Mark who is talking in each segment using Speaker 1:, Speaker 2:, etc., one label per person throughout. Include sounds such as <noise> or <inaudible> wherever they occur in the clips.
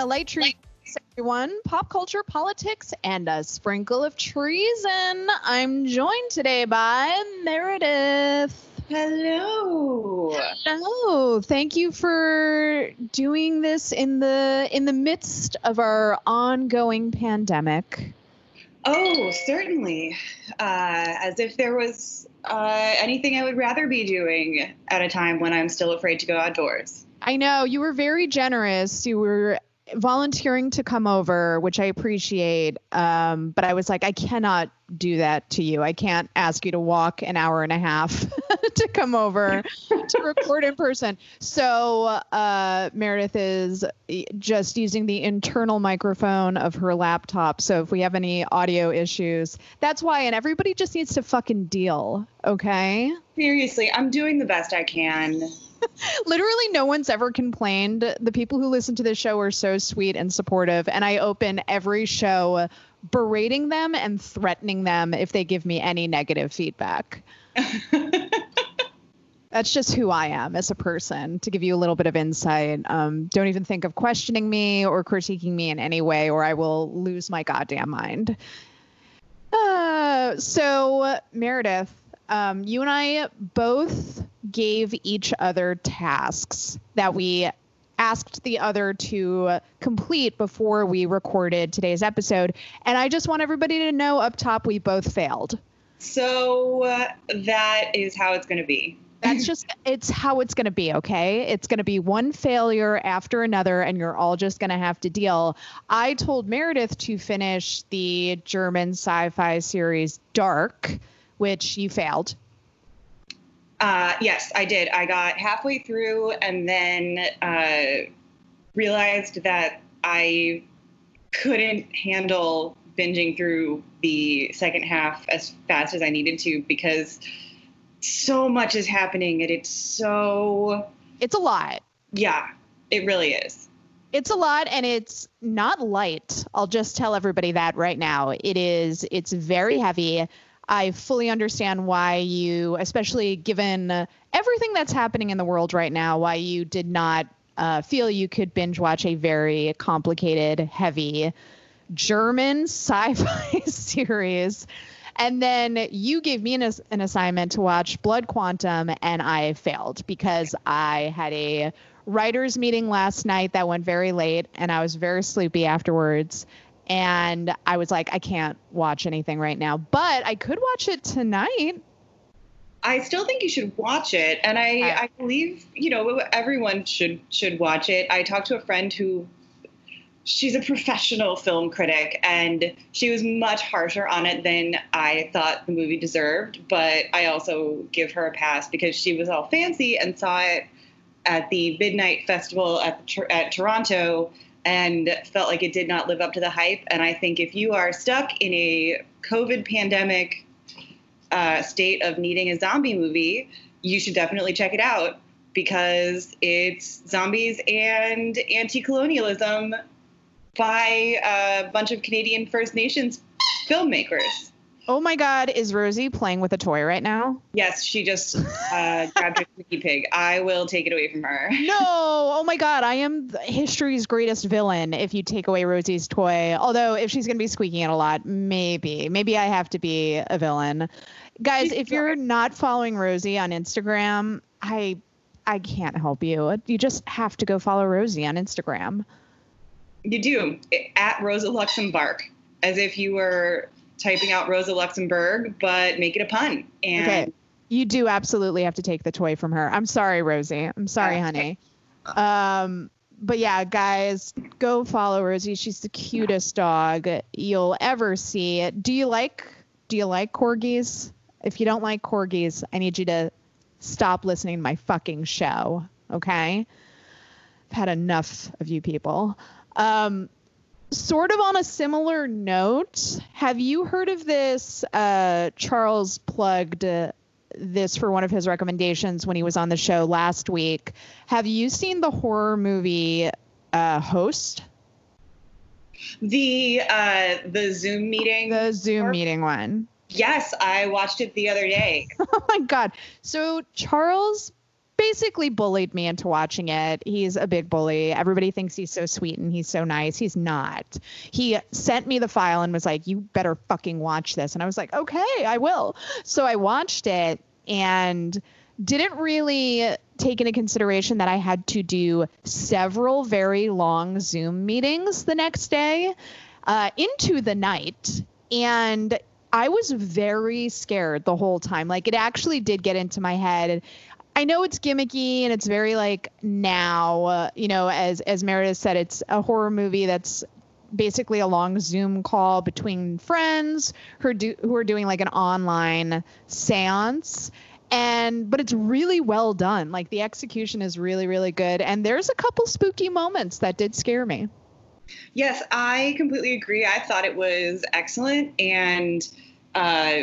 Speaker 1: a light treat, everyone. Pop culture, politics, and a sprinkle of treason. I'm joined today by Meredith.
Speaker 2: Hello.
Speaker 1: Hello. Thank you for doing this in the in the midst of our ongoing pandemic.
Speaker 2: Oh, certainly. Uh, as if there was uh, anything I would rather be doing at a time when I'm still afraid to go outdoors.
Speaker 1: I know you were very generous. You were volunteering to come over, which I appreciate. Um, but I was like, I cannot do that to you. I can't ask you to walk an hour and a half <laughs> to come over to record in person. So uh, Meredith is just using the internal microphone of her laptop. So if we have any audio issues, that's why. And everybody just needs to fucking deal. Okay.
Speaker 2: Seriously, I'm doing the best I can. <laughs>
Speaker 1: Literally, no one's ever complained. The people who listen to this show are so sweet and supportive. And I open every show berating them and threatening them if they give me any negative feedback. <laughs> That's just who I am as a person. To give you a little bit of insight, um, don't even think of questioning me or critiquing me in any way, or I will lose my goddamn mind. Uh, so, Meredith, um, you and I both gave each other tasks that we asked the other to complete before we recorded today's episode. And I just want everybody to know up top we both failed.
Speaker 2: So uh, that is how it's going to be.
Speaker 1: That's just it's how it's going to be, okay? It's going to be one failure after another and you're all just going to have to deal. I told Meredith to finish the German sci-fi series Dark, which you failed.
Speaker 2: Uh, yes, I did. I got halfway through and then uh, realized that I couldn't handle binging through the second half as fast as I needed to because so much is happening and it's so.
Speaker 1: It's a lot.
Speaker 2: Yeah, it really is.
Speaker 1: It's a lot and it's not light. I'll just tell everybody that right now. It is, it's very heavy. I fully understand why you, especially given everything that's happening in the world right now, why you did not uh, feel you could binge watch a very complicated, heavy German <laughs> sci fi <laughs> series. And then you gave me an, an assignment to watch Blood Quantum, and I failed because I had a writers' meeting last night that went very late, and I was very sleepy afterwards and I was like, I can't watch anything right now, but I could watch it tonight.
Speaker 2: I still think you should watch it, and I, I believe you know everyone should should watch it. I talked to a friend who she's a professional film critic, and she was much harsher on it than I thought the movie deserved. But I also give her a pass because she was all fancy and saw it at the Midnight Festival at at Toronto and felt like it did not live up to the hype. And I think if you are stuck in a COVID pandemic uh, state of needing a zombie movie, you should definitely check it out because it's zombies and anti colonialism by a bunch of Canadian First Nations filmmakers.
Speaker 1: Oh my God, is Rosie playing with a toy right now?
Speaker 2: Yes, she just uh, <laughs> grabbed her squeaky pig. I will take it away from her.
Speaker 1: No, oh my God, I am history's greatest villain if you take away Rosie's toy. Although, if she's going to be squeaking it a lot, maybe. Maybe I have to be a villain. Guys, if you're not following Rosie on Instagram, I I can't help you. You just have to go follow Rosie on Instagram.
Speaker 2: You do. At Rosa Luxemburg. As if you were typing out Rosa Luxemburg, but make it a pun. And okay.
Speaker 1: You do absolutely have to take the toy from her. I'm sorry, Rosie. I'm sorry, honey. Um, but yeah, guys, go follow Rosie. She's the cutest dog you'll ever see. Do you like do you like corgis? If you don't like corgis, I need you to stop listening to my fucking show. Okay? I've had enough of you people. Um, sort of on a similar note, have you heard of this? Uh, Charles plugged uh, this for one of his recommendations when he was on the show last week. Have you seen the horror movie uh, Host?
Speaker 2: The uh, the Zoom meeting.
Speaker 1: The Zoom or- meeting one.
Speaker 2: Yes, I watched it the other day. <laughs>
Speaker 1: oh my god! So Charles basically bullied me into watching it. He's a big bully. Everybody thinks he's so sweet and he's so nice. He's not. He sent me the file and was like, "You better fucking watch this." And I was like, "Okay, I will." So I watched it and didn't really take into consideration that I had to do several very long Zoom meetings the next day uh, into the night. And I was very scared the whole time. Like it actually did get into my head. I know it's gimmicky and it's very like now, uh, you know, as as Meredith said, it's a horror movie that's basically a long Zoom call between friends who are, do, who are doing like an online séance and but it's really well done. Like the execution is really really good. And there's a couple spooky moments that did scare me.
Speaker 2: Yes i completely agree. I thought it was excellent. And uh,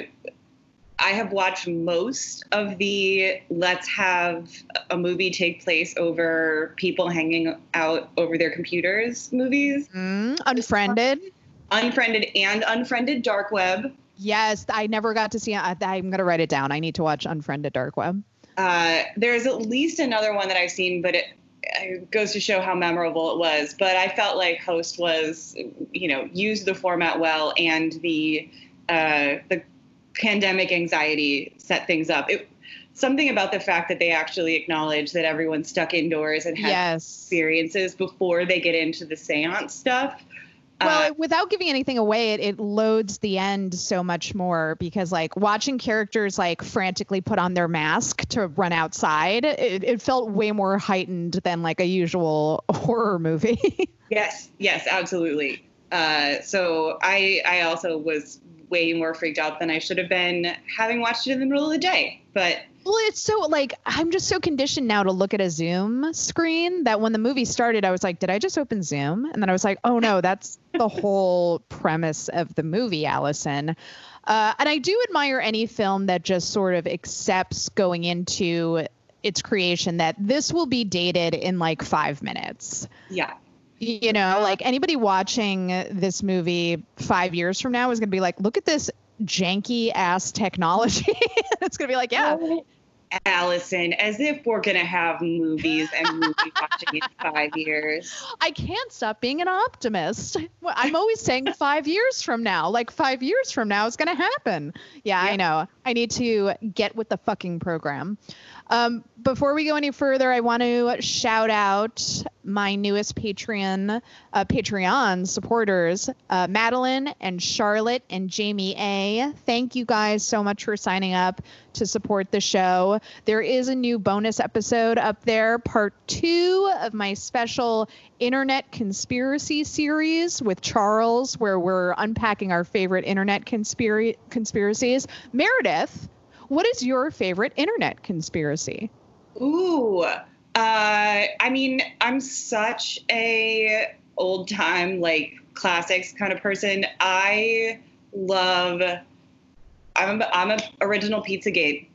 Speaker 2: i have watched most of the let's have a movie take place over people hanging out over their computers movies
Speaker 1: mm, unfriended
Speaker 2: unfriended and unfriended dark web
Speaker 1: Yes, I never got to see it. I'm going to write it down. I need to watch Unfriended Dark Web.
Speaker 2: Uh, there's at least another one that I've seen, but it, it, goes to show how memorable it was. But I felt like Host was, you know, used the format well, and the uh, the pandemic anxiety set things up. It, something about the fact that they actually acknowledge that everyone's stuck indoors and has yes. experiences before they get into the seance stuff
Speaker 1: well, uh, without giving anything away, it, it loads the end so much more because, like, watching characters like frantically put on their mask to run outside, it, it felt way more heightened than like a usual <laughs> horror movie.
Speaker 2: yes, yes, absolutely. Uh, so I, I also was way more freaked out than I should have been having watched it in the middle of the day. But
Speaker 1: well, it's so like I'm just so conditioned now to look at a Zoom screen that when the movie started, I was like, did I just open Zoom? And then I was like, oh no, that's the <laughs> whole premise of the movie, Allison. Uh, and I do admire any film that just sort of accepts going into its creation that this will be dated in like five minutes.
Speaker 2: Yeah.
Speaker 1: You know, like anybody watching this movie five years from now is going to be like, look at this janky ass technology. <laughs> it's going to be like, yeah,
Speaker 2: Allison, as if we're gonna have movies and movie watching in five years.
Speaker 1: I can't stop being an optimist. I'm always saying five years from now, like five years from now is gonna happen. Yeah, yep. I know. I need to get with the fucking program. Um, before we go any further, I want to shout out my newest Patreon uh, Patreon supporters, uh, Madeline and Charlotte and Jamie A. Thank you guys so much for signing up to support the show. There is a new bonus episode up there, part two of my special internet conspiracy series with Charles, where we're unpacking our favorite internet conspira- conspiracies. Meredith what is your favorite internet conspiracy?
Speaker 2: Ooh, uh, I mean, I'm such a old time like classics kind of person. I love. I'm a, I'm a original Pizzagate.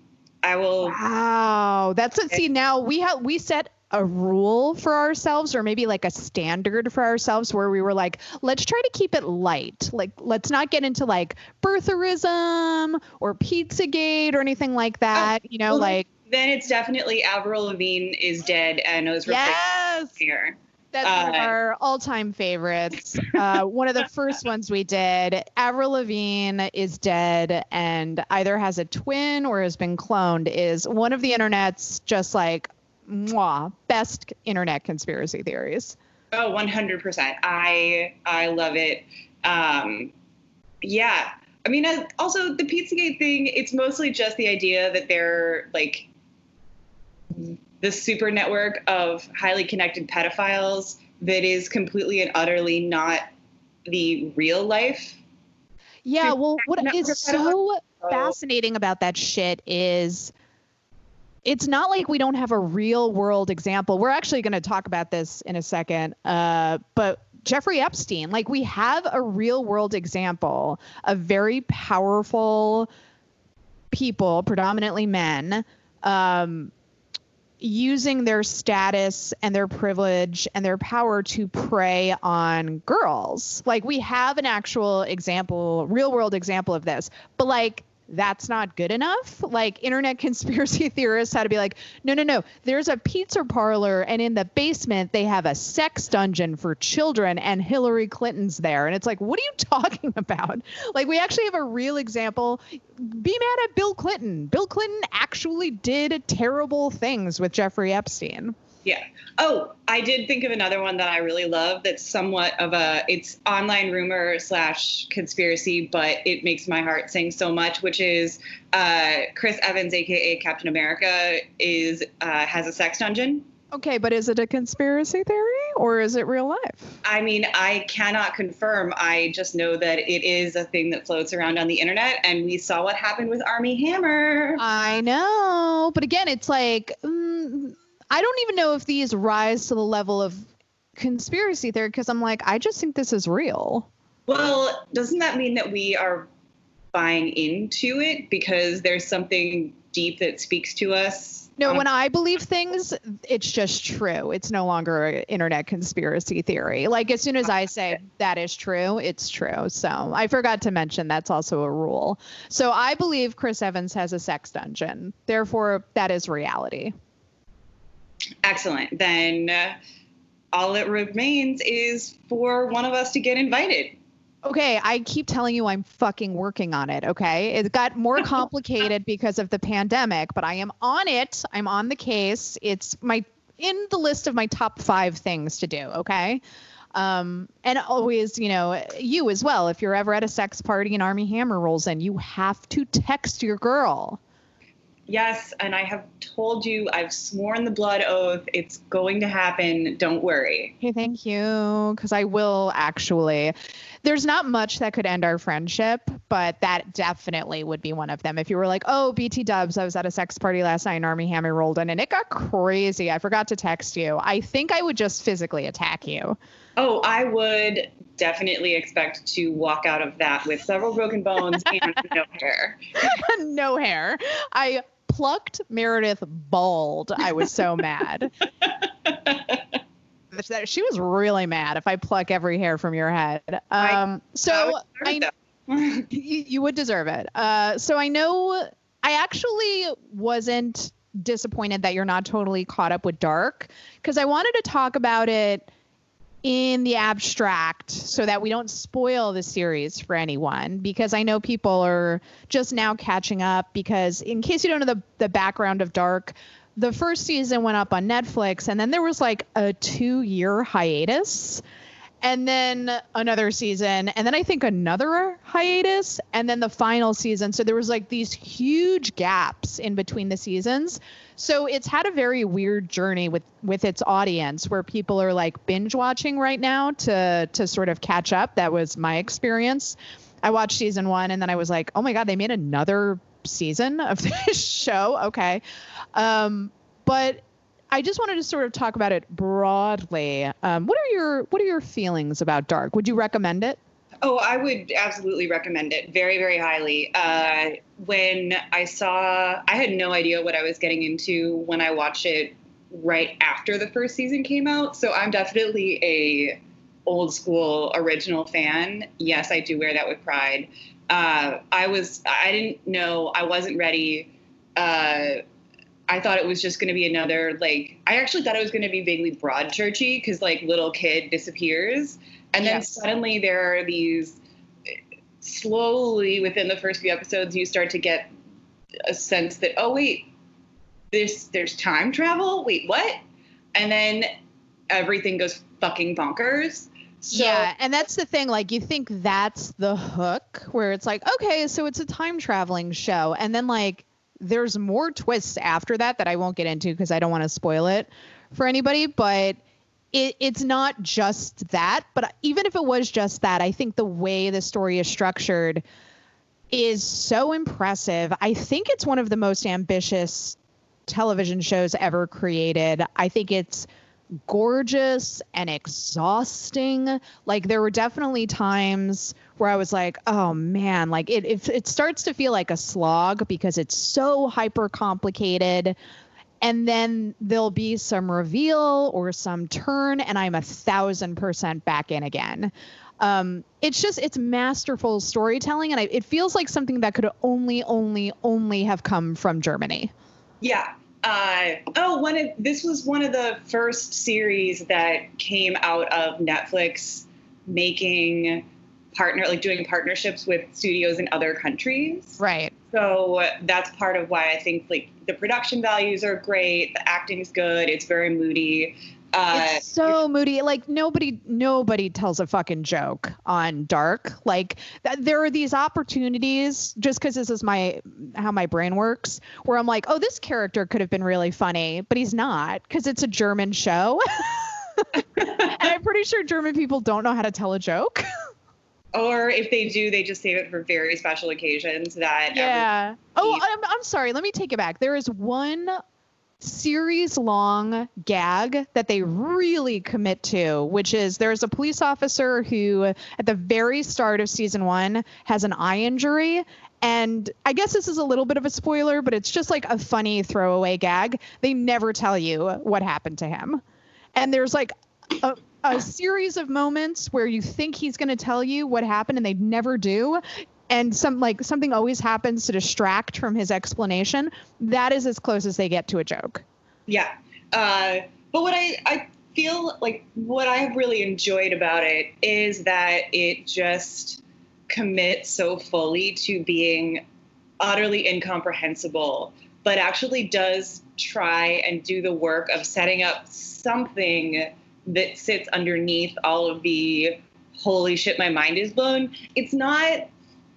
Speaker 2: I will.
Speaker 1: Wow, that's it. See, now we have we set a rule for ourselves or maybe like a standard for ourselves where we were like let's try to keep it light like let's not get into like birtherism or pizzagate or anything like oh, that oh, you know well, like
Speaker 2: then it's definitely avril lavigne is dead and was
Speaker 1: yes here that's uh, one of uh, our all-time favorites. Uh, one of the <laughs> first ones we did. Avril Lavigne is dead and either has a twin or has been cloned. Is one of the internet's just like mwah, best internet conspiracy theories.
Speaker 2: Oh, 100%. I I love it. Um, yeah. I mean, also the Pizzagate thing, it's mostly just the idea that they're like the super network of highly connected pedophiles that is completely and utterly not the real life.
Speaker 1: Yeah, well, what is so fascinating about that shit is it's not like we don't have a real world example. We're actually going to talk about this in a second. Uh, but Jeffrey Epstein, like we have a real world example of very powerful people, predominantly men, um, using their status and their privilege and their power to prey on girls. Like we have an actual example, real world example of this. But like that's not good enough. Like internet <laughs> conspiracy theorists had to be like, no, no, no. There's a pizza parlor, and in the basement they have a sex dungeon for children, and Hillary Clinton's there. And it's like, what are you <laughs> talking about? Like we actually have a real example. Be mad at Bill Clinton. Bill Clinton actually did terrible things with Jeffrey Epstein.
Speaker 2: Yeah. Oh, I did think of another one that I really love. That's somewhat of a it's online rumor slash conspiracy, but it makes my heart sing so much. Which is uh, Chris Evans, aka Captain America, is uh, has a sex dungeon.
Speaker 1: Okay, but is it a conspiracy theory or is it real life?
Speaker 2: I mean, I cannot confirm. I just know that it is a thing that floats around on the internet, and we saw what happened with Armie Hammer.
Speaker 1: I know, but again, it's like. Mm, I don't even know if these rise to the level of conspiracy theory because I'm like, I just think this is real.
Speaker 2: Well, doesn't that mean that we are buying into it because there's something deep that speaks to us?
Speaker 1: No, um, when I believe things, it's just true. It's no longer an internet conspiracy theory. Like as soon as I say that is true, it's true. So I forgot to mention that's also a rule. So I believe Chris Evans has a sex dungeon. Therefore, that is reality.
Speaker 2: Excellent. Then uh, all that remains is for one of us to get invited.
Speaker 1: Okay, I keep telling you I'm fucking working on it, okay? It got more <laughs> complicated because of the pandemic, but I am on it. I'm on the case. It's my in the list of my top 5 things to do, okay? Um, and always, you know, you as well. If you're ever at a sex party and Armie Hammer rolls in, you have to text your girl.
Speaker 2: Yes, and I have told you, I've sworn the blood oath. It's going to happen. Don't worry.
Speaker 1: Hey, thank you. Because I will actually. There's not much that could end our friendship, but that definitely would be one of them. If you were like, oh, BT dubs, I was at a sex party last night and Armie Hammer rolled in and it got crazy. I forgot to text you. I think I would just physically attack you.
Speaker 2: Oh, I would definitely expect to walk out of that with several broken bones <laughs> and no hair. <laughs>
Speaker 1: no hair. I plucked Meredith bald. I was so mad. <laughs> she was really mad if I pluck every hair from your head. Um, so I, I you, you, would deserve it. Uh, so I know I actually wasn't disappointed that you're not totally caught up with Dark because I wanted to talk about it in the abstract so that we don't spoil the series for anyone because I know people are just now catching up because in case you don't know the the background of Dark the first season went up on Netflix and then there was like a 2 year hiatus and then another season and then I think another hiatus and then the final season. So there was like these huge gaps in between the seasons so it's had a very weird journey with with its audience where people are like binge watching right now to to sort of catch up. That was my experience. I watched season 1 and then I was like, "Oh my god, they made another season of <laughs> this show." Okay. Um but I just wanted to sort of talk about it broadly. Um, what are your what are your feelings about Dark? Would you recommend it?
Speaker 2: Oh, I would absolutely recommend it very, very highly. Uh, when I saw, I had no idea what I was getting into when I watched it right after the first season came out. So I'm definitely a old school original fan. Yes, I do wear that with pride. Uh, I was, I didn't know, I wasn't ready. Uh, I thought it was just going to be another like. I actually thought it was going to be vaguely Broadchurchy because like little kid disappears, and then yes. suddenly there are these slowly within the first few episodes you start to get a sense that oh wait this there's time travel wait what and then everything goes fucking bonkers
Speaker 1: so, yeah, and that's the thing. Like, you think that's the hook, where it's like, okay, so it's a time traveling show, and then like, there's more twists after that that I won't get into because I don't want to spoil it for anybody. But it, it's not just that, but even if it was just that, I think the way the story is structured is so impressive. I think it's one of the most ambitious television shows ever created. I think it's gorgeous and exhausting. Like there were definitely times where I was like, oh man, like it, it, it starts to feel like a slog because it's so hyper complicated and then there'll be some reveal or some turn and i'm a thousand percent back in again Um, it's just it's masterful storytelling, and I, it feels like something that could only, only, only have come from Germany.
Speaker 2: Yeah. Uh, oh, one of this was one of the first series that came out of Netflix making partner like doing partnerships with studios in other countries.
Speaker 1: Right.
Speaker 2: So that's part of why I think like the production values are great, the acting's good, it's very moody.
Speaker 1: Uh, it's so moody. Like nobody, nobody tells a fucking joke on Dark. Like th- there are these opportunities, just because this is my how my brain works, where I'm like, oh, this character could have been really funny, but he's not because it's a German show. <laughs> and I'm pretty sure German people don't know how to tell a joke. <laughs>
Speaker 2: or if they do, they just save it for very special occasions. That um,
Speaker 1: yeah. Oh, I'm, I'm sorry. Let me take it back. There is one series long gag that they really commit to, which is there's a police officer who, at the very start of season one, has an eye injury. And I guess this is a little bit of a spoiler, but it's just like a funny throwaway gag. They never tell you what happened to him. And there's like a, a series of moments where you think he's going to tell you what happened and they never do and some like something always happens to distract from his explanation that is as close as they get to a joke.
Speaker 2: Yeah. Uh, but what i i feel like what i really enjoyed about it is that it just commits so fully to being utterly incomprehensible but actually does try and do the work of setting up something that sits underneath all of the holy shit my mind is blown it's not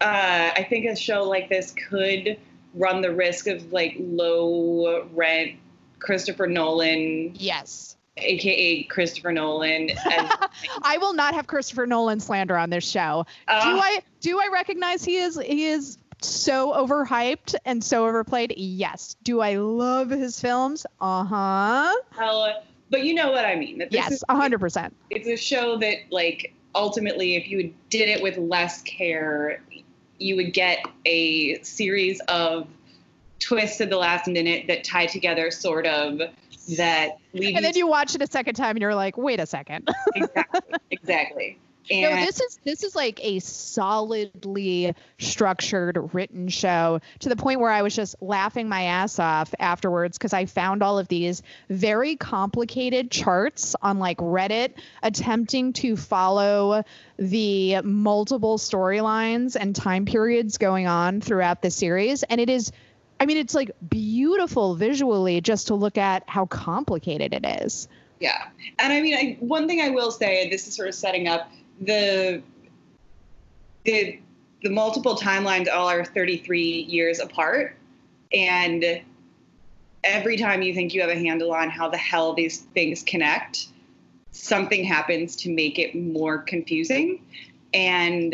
Speaker 2: uh, I think a show like this could run the risk of like low rent Christopher Nolan.
Speaker 1: Yes.
Speaker 2: AKA Christopher Nolan. And, <laughs>
Speaker 1: I will not have Christopher Nolan slander on this show. Uh, do I do I recognize he is he is so overhyped and so overplayed? Yes. Do I love his films? Uh-huh.
Speaker 2: Well, but you know what I mean.
Speaker 1: That yes, hundred percent.
Speaker 2: It's a show that like ultimately if you did it with less care you would get a series of twists at the last minute that tie together sort of that
Speaker 1: lead and then you watch it a second time and you're like wait a second <laughs>
Speaker 2: exactly exactly
Speaker 1: and no, this is this is like a solidly structured written show to the point where I was just laughing my ass off afterwards because I found all of these very complicated charts on like Reddit attempting to follow the multiple storylines and time periods going on throughout the series and it is I mean it's like beautiful visually just to look at how complicated it is.
Speaker 2: Yeah. And I mean, I, one thing I will say, this is sort of setting up the the the multiple timelines all are 33 years apart. And every time you think you have a handle on how the hell these things connect something happens to make it more confusing. And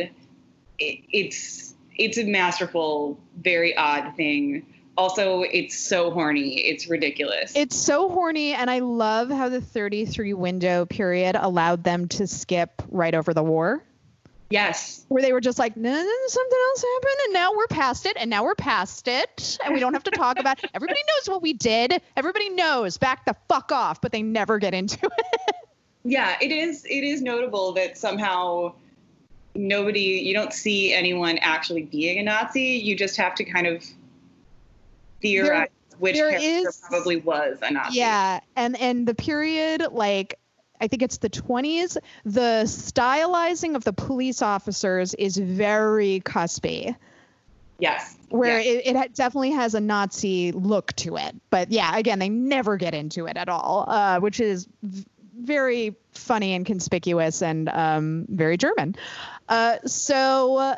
Speaker 2: it, it's it's a masterful very odd thing also it's so horny. It's ridiculous.
Speaker 1: It's so horny and i love how the 33 window period allowed them to skip right over the war.
Speaker 2: Yes.
Speaker 1: Where they were just like no, no, something else happened and now we're past it and now we're past it and we don't have to talk about it. everybody knows what we did. Everybody knows. Back the fuck off but they never get into it.
Speaker 2: Yeah it is it is notable that somehow nobody you don't see anyone actually being a nazi. You just have to kind of theorize there, which there character is, probably was a Nazi.
Speaker 1: Yeah, and and the period like I think it's the 20s. The stylizing of the police officers is very cuspy.
Speaker 2: Yes.
Speaker 1: Where
Speaker 2: yes.
Speaker 1: It, it, definitely has a Nazi look to it. But yeah, again, they never get into it at all, uh, which is v- very funny and conspicuous and um, very German. Uh, so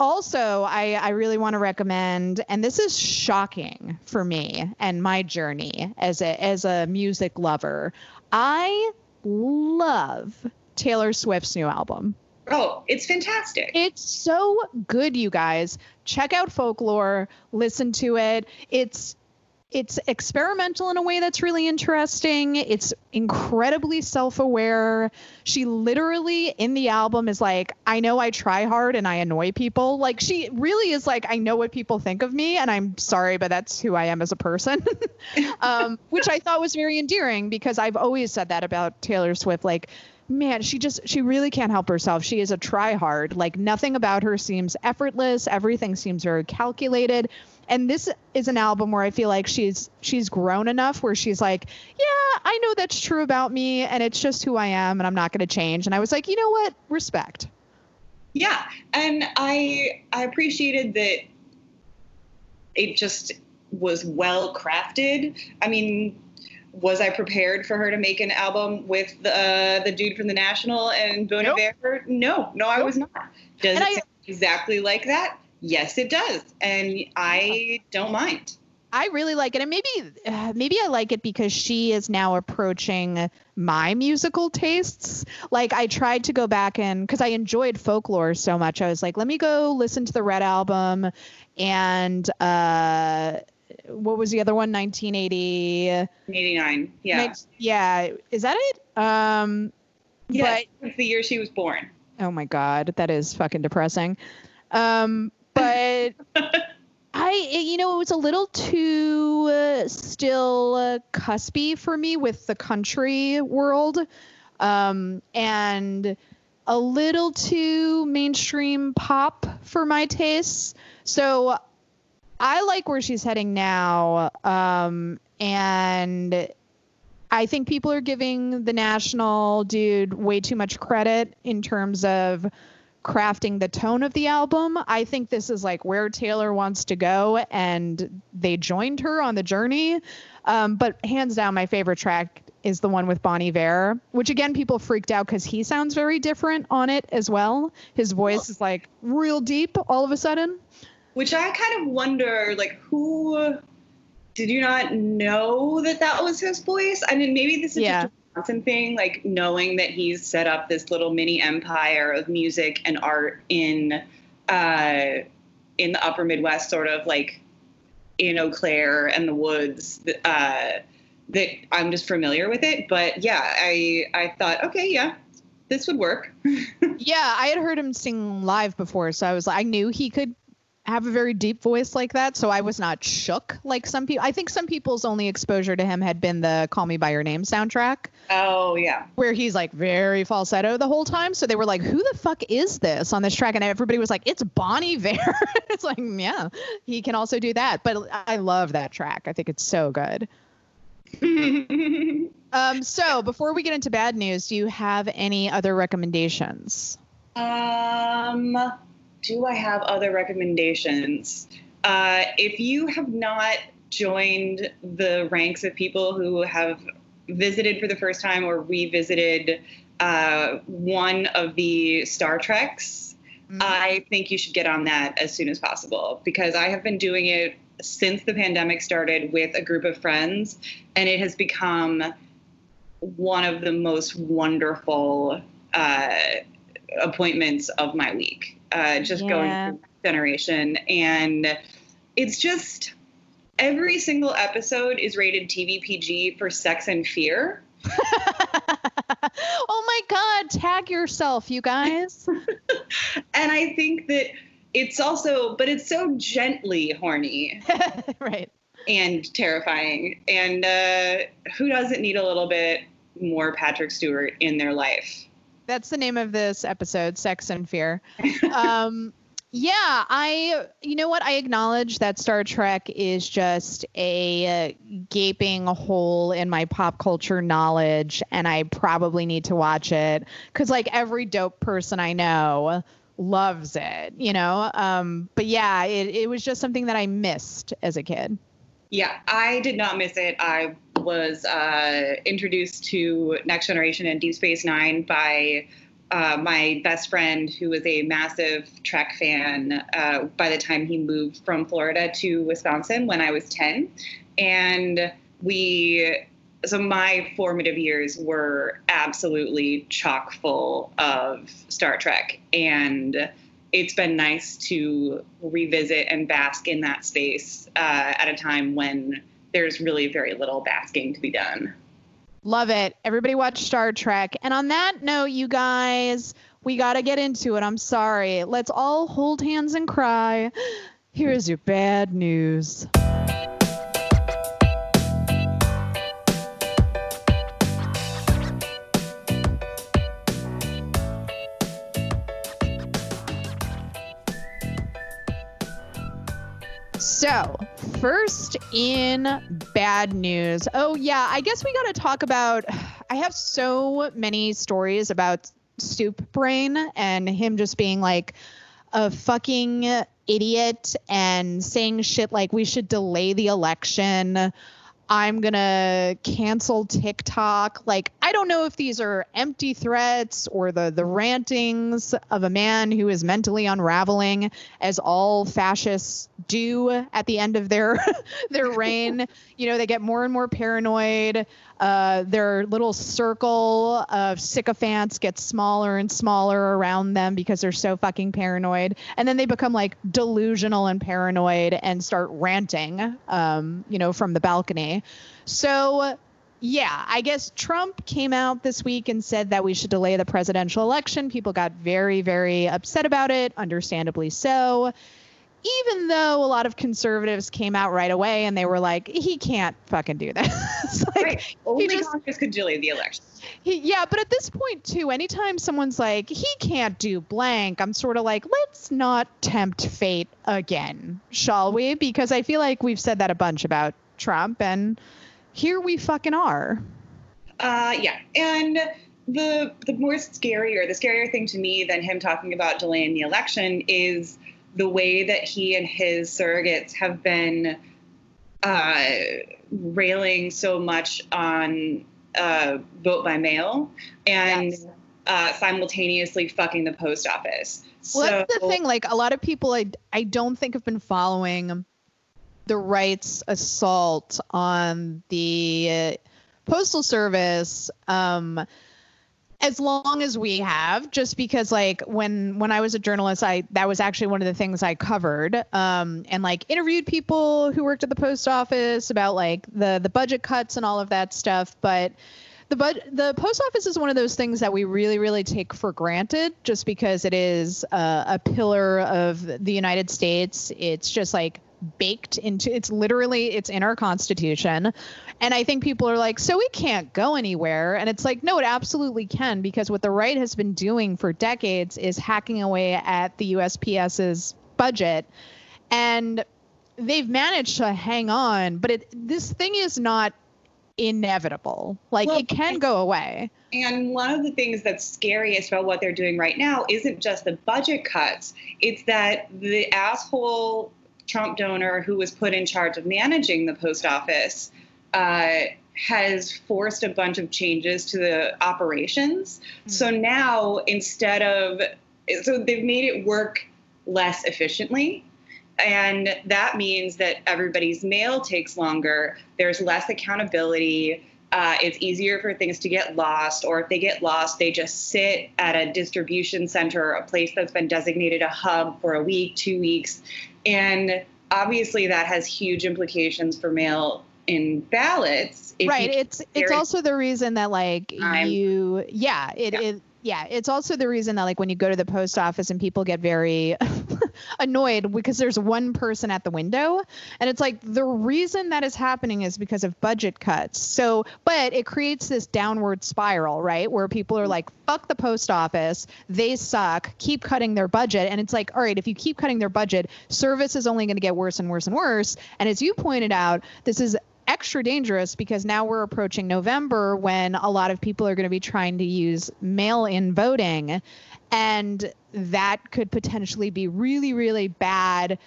Speaker 1: also I, I really want to recommend and this is shocking for me and my journey as a as a music lover i love taylor swift's new album.
Speaker 2: Oh it's fantastic.
Speaker 1: It's so good you guys. Check out folklore. Listen to it. It's it's experimental in a way that's really interesting. It's incredibly self-aware. She literally in the album is like, I know I try hard and I annoy people. Like she really is like, I know what people think of me and I'm sorry, but that's who I am as a person. <laughs> um, which I thought was very endearing because I've always said that about Taylor Swift. Like man, she just she really can't help herself. She is a try hard. Like nothing about her seems effortless. Everything seems very calculated. And this is an album where I feel like she's she's grown enough where she's like, yeah, I know that's true about me and it's just who I am and I'm not going to change. And I was like, you know what? Respect.
Speaker 2: Yeah, and I I appreciated that it just was well crafted. I mean, was I prepared for her to make an album with the uh, the dude from the National and Bon nope. Iver? No, no, I nope. was not. Does and it I, sound exactly like that? Yes, it does, and I don't mind.
Speaker 1: I really like it, and maybe uh, maybe I like it because she is now approaching my musical tastes. Like I tried to go back and because I enjoyed folklore so much, I was like, let me go listen to the Red album, and uh, what was the other one? 1980.
Speaker 2: 89. Yeah.
Speaker 1: Yeah. Is that it? Um,
Speaker 2: yeah. It's the year she was born.
Speaker 1: Oh my God, that is fucking depressing. Um, but. I, you know, it was a little too uh, still uh, cuspy for me with the country world, um, and a little too mainstream pop for my tastes. So I like where she's heading now, um, and I think people are giving the national dude way too much credit in terms of crafting the tone of the album. I think this is like where Taylor wants to go, and they joined her on the journey. Um, but hands down, my favorite track is the one with Bon Iver, which again, people freaked out because he sounds very different on it as well. His voice is like real deep all of a sudden.
Speaker 2: Which I kind of wonder, like, who did you not know that that was his voice? I mean, maybe this is yeah. just Johnson thing, like knowing that he's set up this little mini empire of music and art in uh, in the Upper Midwest, sort of like in Eau Claire and the woods. Uh, that I'm just familiar with it, but yeah, I I thought, okay, yeah, this would work. <laughs>
Speaker 1: yeah, I had heard him sing live before, so I was like, I knew he could have a very deep voice like that, so I was not shook like some people. I think some people's only exposure to him had been the "Call Me by Your Name" soundtrack.
Speaker 2: Oh yeah,
Speaker 1: where he's like very falsetto the whole time. So they were like, "Who the fuck is this on this track?" And everybody was like, "It's Bon <laughs> Iver." it's like, yeah, he can also do that. But I love that track. I think it's so good. <laughs> um, so before we get into bad news, do you have any other recommendations?
Speaker 2: Um do I have other recommendations? Uh, if you have not joined the ranks of people who have visited for the first time or revisited uh, one of the Star Treks, mm-hmm. I think you should get on that as soon as possible because I have been doing it since the pandemic started with a group of friends, and it has become one of the most wonderful uh, appointments of my week uh, just yeah. going through generation. And it's just every single episode is rated TV PG for sex and fear. <laughs>
Speaker 1: oh my God, tag yourself, you guys. <laughs>
Speaker 2: and I think that it's also, but it's so gently horny. <laughs>
Speaker 1: right.
Speaker 2: And terrifying. And uh, who doesn't need a little bit more Patrick Stewart in their life?
Speaker 1: That's the name of this episode, Sex and Fear. <laughs> Um, yeah, I, you know what? I acknowledge that Star Trek is just a gaping hole in my pop culture knowledge, and I probably need to watch it because, like, every dope person I know loves it, you know? Um, but yeah, it, it was just something that I missed as a kid.
Speaker 2: Yeah, I did not miss it. I was uh, introduced to Next Generation and Deep Space Nine by uh, my best friend, who was a massive Trek fan uh, by the time he moved from Florida to Wisconsin when I was 10. And we, so my formative years were absolutely chock full of Star Trek. And it's been nice to revisit and bask in that space uh, at a time when there's really very little basking to be done.
Speaker 1: Love it. Everybody watch Star Trek. And on that note, you guys, we got to get into it. I'm sorry. Let's all hold hands and cry. <gasps> Here's your bad news. So, first in bad news. Oh, yeah, I guess we got to talk about. I have so many stories about Soup Brain and him just being like a fucking idiot and saying shit like we should delay the election. I'm going to cancel TikTok. Like, I don't know if these are empty threats or the, the rantings of a man who is mentally unraveling, as all fascists do at the end of their <laughs> their reign. <laughs> You know, they get more and more paranoid. Uh, their little circle of sycophants gets smaller and smaller around them because they're so fucking paranoid. And then they become like delusional and paranoid and start ranting, um, you know, from the balcony. So, yeah, I guess Trump came out this week and said that we should delay the presidential election. People got very, very upset about it, understandably so even though a lot of conservatives came out right away and they were like, he can't fucking do this. <laughs>
Speaker 2: like, right. Only just, Congress could delay the election.
Speaker 1: He, yeah, but at this point too, anytime someone's like, he can't do blank, I'm sort of like, let's not tempt fate again, shall we? Because I feel like we've said that a bunch about Trump, and here we fucking are.
Speaker 2: Uh, yeah, and the the more scary or the scarier thing to me than him talking about delaying the election is the way that he and his surrogates have been uh, railing so much on uh, vote by mail and yes. uh, simultaneously fucking the post office.
Speaker 1: Well, so, that's the thing. Like a lot of people, I I don't think have been following the rights assault on the postal service. Um, as long as we have just because like when when i was a journalist i that was actually one of the things i covered um, and like interviewed people who worked at the post office about like the the budget cuts and all of that stuff. But the but the post office is one of those things that we really really take for granted just because it is uh, a pillar of the united states. It's just like baked into it's literally it's in our constitution and i think people are like so we can't go anywhere. And it's like no it absolutely can because what the right has been doing for decades is hacking away at the usps's budget. And they've managed to hang on but it this thing is not inevitable. Like well, it can go away.
Speaker 2: And one of the things that's scariest about what they're doing right now isn't just the budget cuts. It's that the asshole Trump donor who was put in charge of managing the post office uh, has forced a bunch of changes to the operations. Mm-hmm. So now instead of, so they've made it work less efficiently. And that means that everybody's mail takes longer. There's less accountability. Uh, it's easier for things to get lost, or if they get lost, they just sit at a distribution center, a place that's been designated a hub for a week, two weeks, and obviously that has huge implications for mail in ballots.
Speaker 1: Right. It's it's also the reason that like I'm, you yeah, it, yeah. it yeah, it's also the reason that like when you go to the post office and people get very <laughs> annoyed because there's one person at the window and it's like the reason that is happening is because of budget cuts. So, but it creates this downward spiral, right? Where people are like fuck the post office, they suck, keep cutting their budget and it's like all right, if you keep cutting their budget, service is only going to get worse and worse and worse. And as you pointed out, this is extra dangerous because now we're approaching November when a lot of people are going to be trying to use mail in voting. And that could potentially be really, really bad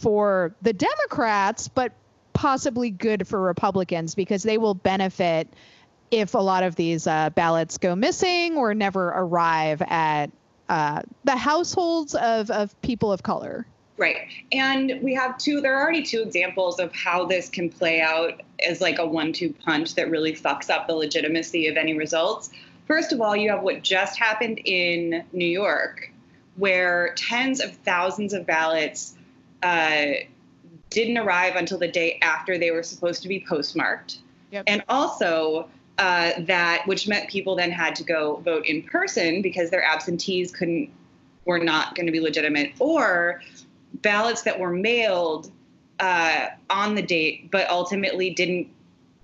Speaker 1: for the Democrats, but possibly good for Republicans because they will benefit if a lot of these uh, ballots go missing or never arrive at uh, the households of, of people of color.
Speaker 2: Right. And we have two, there are already two examples of how this can play out as like a one two punch that really fucks up the legitimacy of any results. First of all, you have what just happened in New York, where tens of thousands of ballots uh, didn't arrive until the day after they were supposed to be postmarked. Yep. And also, uh, that which meant people then had to go vote in person because their absentees couldn't were not going to be legitimate or ballots that were mailed uh, on the date, but ultimately didn't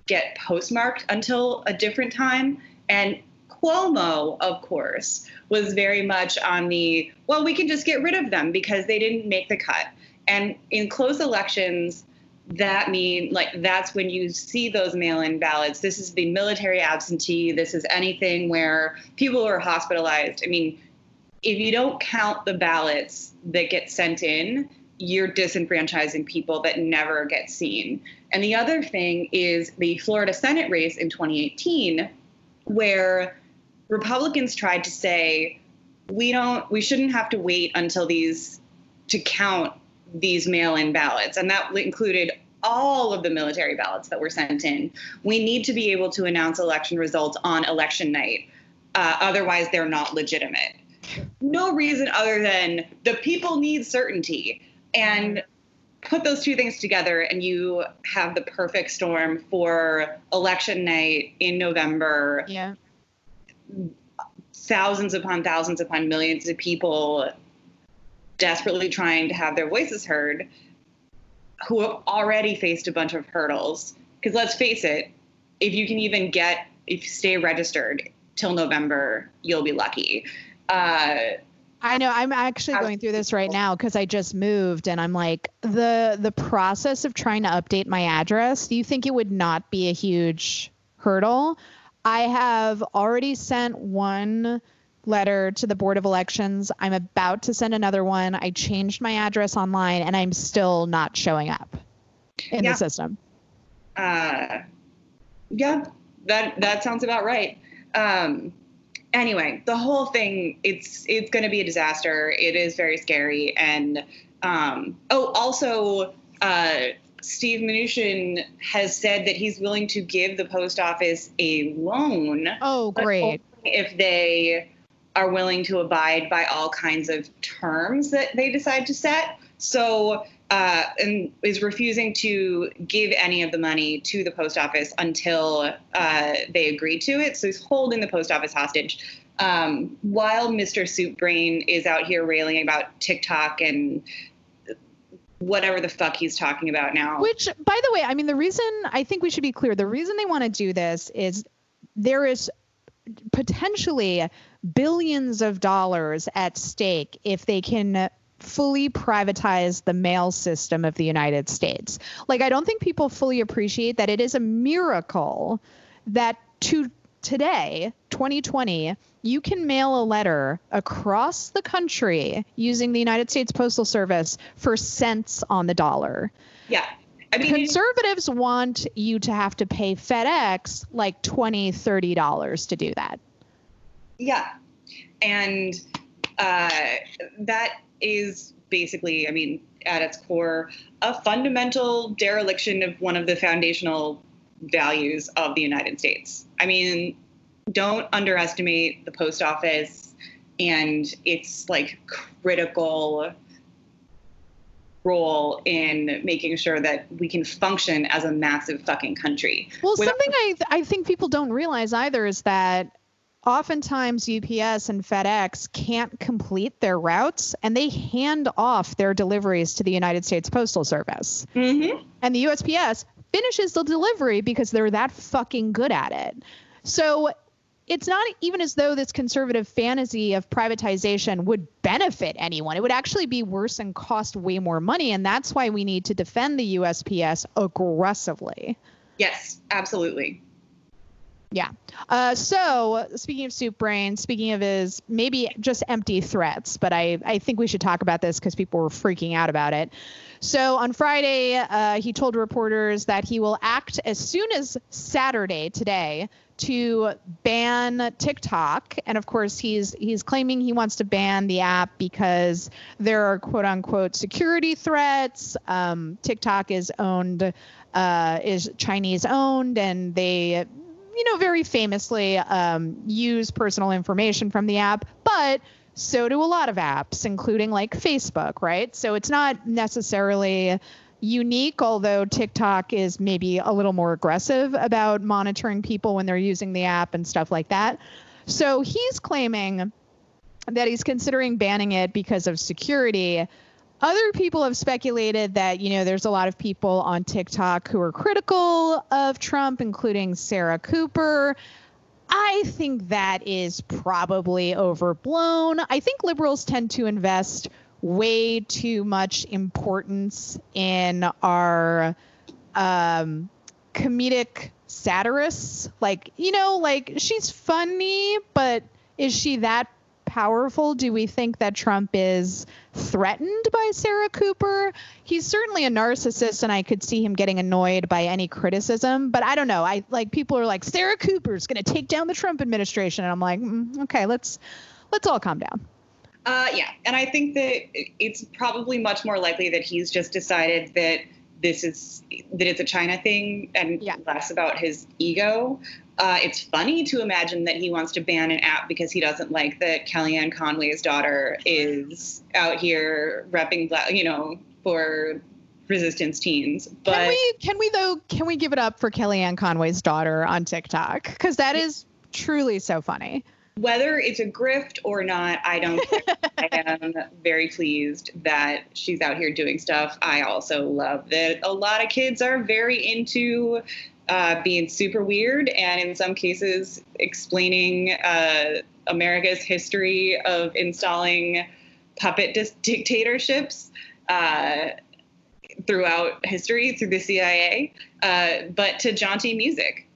Speaker 2: get postmarked until a different time. And Cuomo, of course, was very much on the well, we can just get rid of them because they didn't make the cut. And in close elections, that mean like that's when you see those mail-in ballots this is the military absentee this is anything where people are hospitalized i mean if you don't count the ballots that get sent in you're disenfranchising people that never get seen and the other thing is the florida senate race in 2018 where republicans tried to say we don't we shouldn't have to wait until these to count these mail-in ballots, and that included all of the military ballots that were sent in. We need to be able to announce election results on election night. Uh, otherwise, they're not legitimate. No reason other than the people need certainty. And put those two things together, and you have the perfect storm for election night in November.
Speaker 1: Yeah.
Speaker 2: Thousands upon thousands upon millions of people desperately trying to have their voices heard who have already faced a bunch of hurdles. Because let's face it, if you can even get, if you stay registered till November, you'll be lucky. Uh,
Speaker 1: I know I'm actually going through this right now because I just moved and I'm like the the process of trying to update my address. Do you think it would not be a huge hurdle? I have already sent one letter to the Board of Elections. I'm about to send another one. I changed my address online and I'm still not showing up in yeah. the system.
Speaker 2: Uh, yeah, that that sounds about right. Um, anyway, the whole thing it's it's going to be a disaster. It is very scary and um, oh, also uh, Steve Mnuchin has said that he's willing to give the post office a loan.
Speaker 1: Oh, great!
Speaker 2: If they are willing to abide by all kinds of terms that they decide to set. So, uh, and is refusing to give any of the money to the post office until uh, they agree to it. So he's holding the post office hostage. Um, while Mr. Soup Brain is out here railing about TikTok and whatever the fuck he's talking about now.
Speaker 1: Which, by the way, I mean, the reason I think we should be clear the reason they want to do this is there is potentially billions of dollars at stake if they can fully privatize the mail system of the United States. Like, I don't think people fully appreciate that it is a miracle that to today, 2020, you can mail a letter across the country using the United States Postal Service for cents on the dollar.
Speaker 2: Yeah.
Speaker 1: I mean, conservatives want you to have to pay FedEx like 20 $30 to do that.
Speaker 2: Yeah. And uh, that is basically, I mean, at its core, a fundamental dereliction of one of the foundational values of the United States. I mean, don't underestimate the post office and its like critical role in making sure that we can function as a massive fucking country.
Speaker 1: Well, Without- something I th- I think people don't realize either is that oftentimes UPS and FedEx can't complete their routes and they hand off their deliveries to the United States Postal Service.
Speaker 2: Mm-hmm.
Speaker 1: And the USPS finishes the delivery because they're that fucking good at it. So it's not even as though this conservative fantasy of privatization would benefit anyone. It would actually be worse and cost way more money. And that's why we need to defend the USPS aggressively.
Speaker 2: Yes, absolutely.
Speaker 1: Yeah. Uh, so speaking of Soup Brain, speaking of his maybe just empty threats, but I, I think we should talk about this because people were freaking out about it. So on Friday, uh, he told reporters that he will act as soon as Saturday today to ban TikTok. And of course, he's he's claiming he wants to ban the app because there are quote unquote security threats. Um, TikTok is owned uh, is Chinese owned, and they you know, very famously um, use personal information from the app, but so do a lot of apps, including like Facebook, right? So it's not necessarily unique, although TikTok is maybe a little more aggressive about monitoring people when they're using the app and stuff like that. So he's claiming that he's considering banning it because of security other people have speculated that, you know, there's a lot of people on TikTok who are critical of Trump, including Sarah Cooper. I think that is probably overblown. I think liberals tend to invest way too much importance in our um, comedic satirists. Like, you know, like she's funny, but is she that powerful? Do we think that Trump is threatened by Sarah Cooper? He's certainly a narcissist, and I could see him getting annoyed by any criticism. But I don't know. I like people are like Sarah Cooper's going to take down the Trump administration, and I'm like, mm, okay, let's let's all calm down.
Speaker 2: Uh, yeah, and I think that it's probably much more likely that he's just decided that this is that it's a China thing and yeah. less about his ego. Uh, it's funny to imagine that he wants to ban an app because he doesn't like that Kellyanne Conway's daughter is out here repping, you know, for resistance teens. But
Speaker 1: can we, can we though, can we give it up for Kellyanne Conway's daughter on TikTok? Because that is truly so funny.
Speaker 2: Whether it's a grift or not, I don't <laughs> I am very pleased that she's out here doing stuff. I also love that a lot of kids are very into uh, being super weird and in some cases explaining uh, America's history of installing puppet dis- dictatorships uh, throughout history through the CIA, uh, but to jaunty music.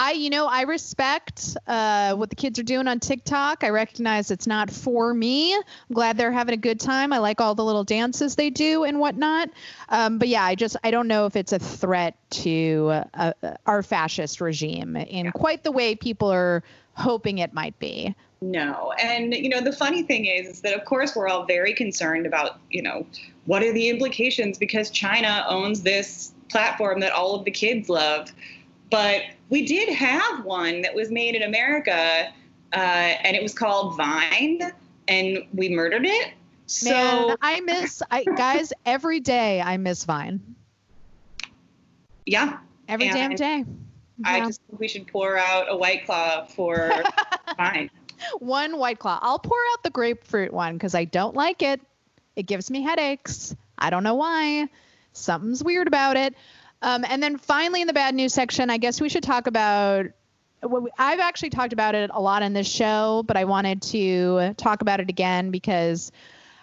Speaker 1: I, you know, I respect uh, what the kids are doing on TikTok. I recognize it's not for me. I'm glad they're having a good time. I like all the little dances they do and whatnot. Um, but yeah, I just I don't know if it's a threat to uh, our fascist regime in yeah. quite the way people are hoping it might be.
Speaker 2: No. And, you know, the funny thing is, is that, of course, we're all very concerned about, you know, what are the implications because China owns this platform that all of the kids love. But we did have one that was made in America, uh, and it was called Vine, and we murdered it. So
Speaker 1: Man, I miss, I guys, every day I miss Vine.
Speaker 2: Yeah.
Speaker 1: Every and damn day.
Speaker 2: I yeah. just think we should pour out a white claw for <laughs> Vine.
Speaker 1: One white claw. I'll pour out the grapefruit one because I don't like it. It gives me headaches. I don't know why. Something's weird about it. Um, and then finally, in the bad news section, I guess we should talk about. Well, I've actually talked about it a lot in this show, but I wanted to talk about it again because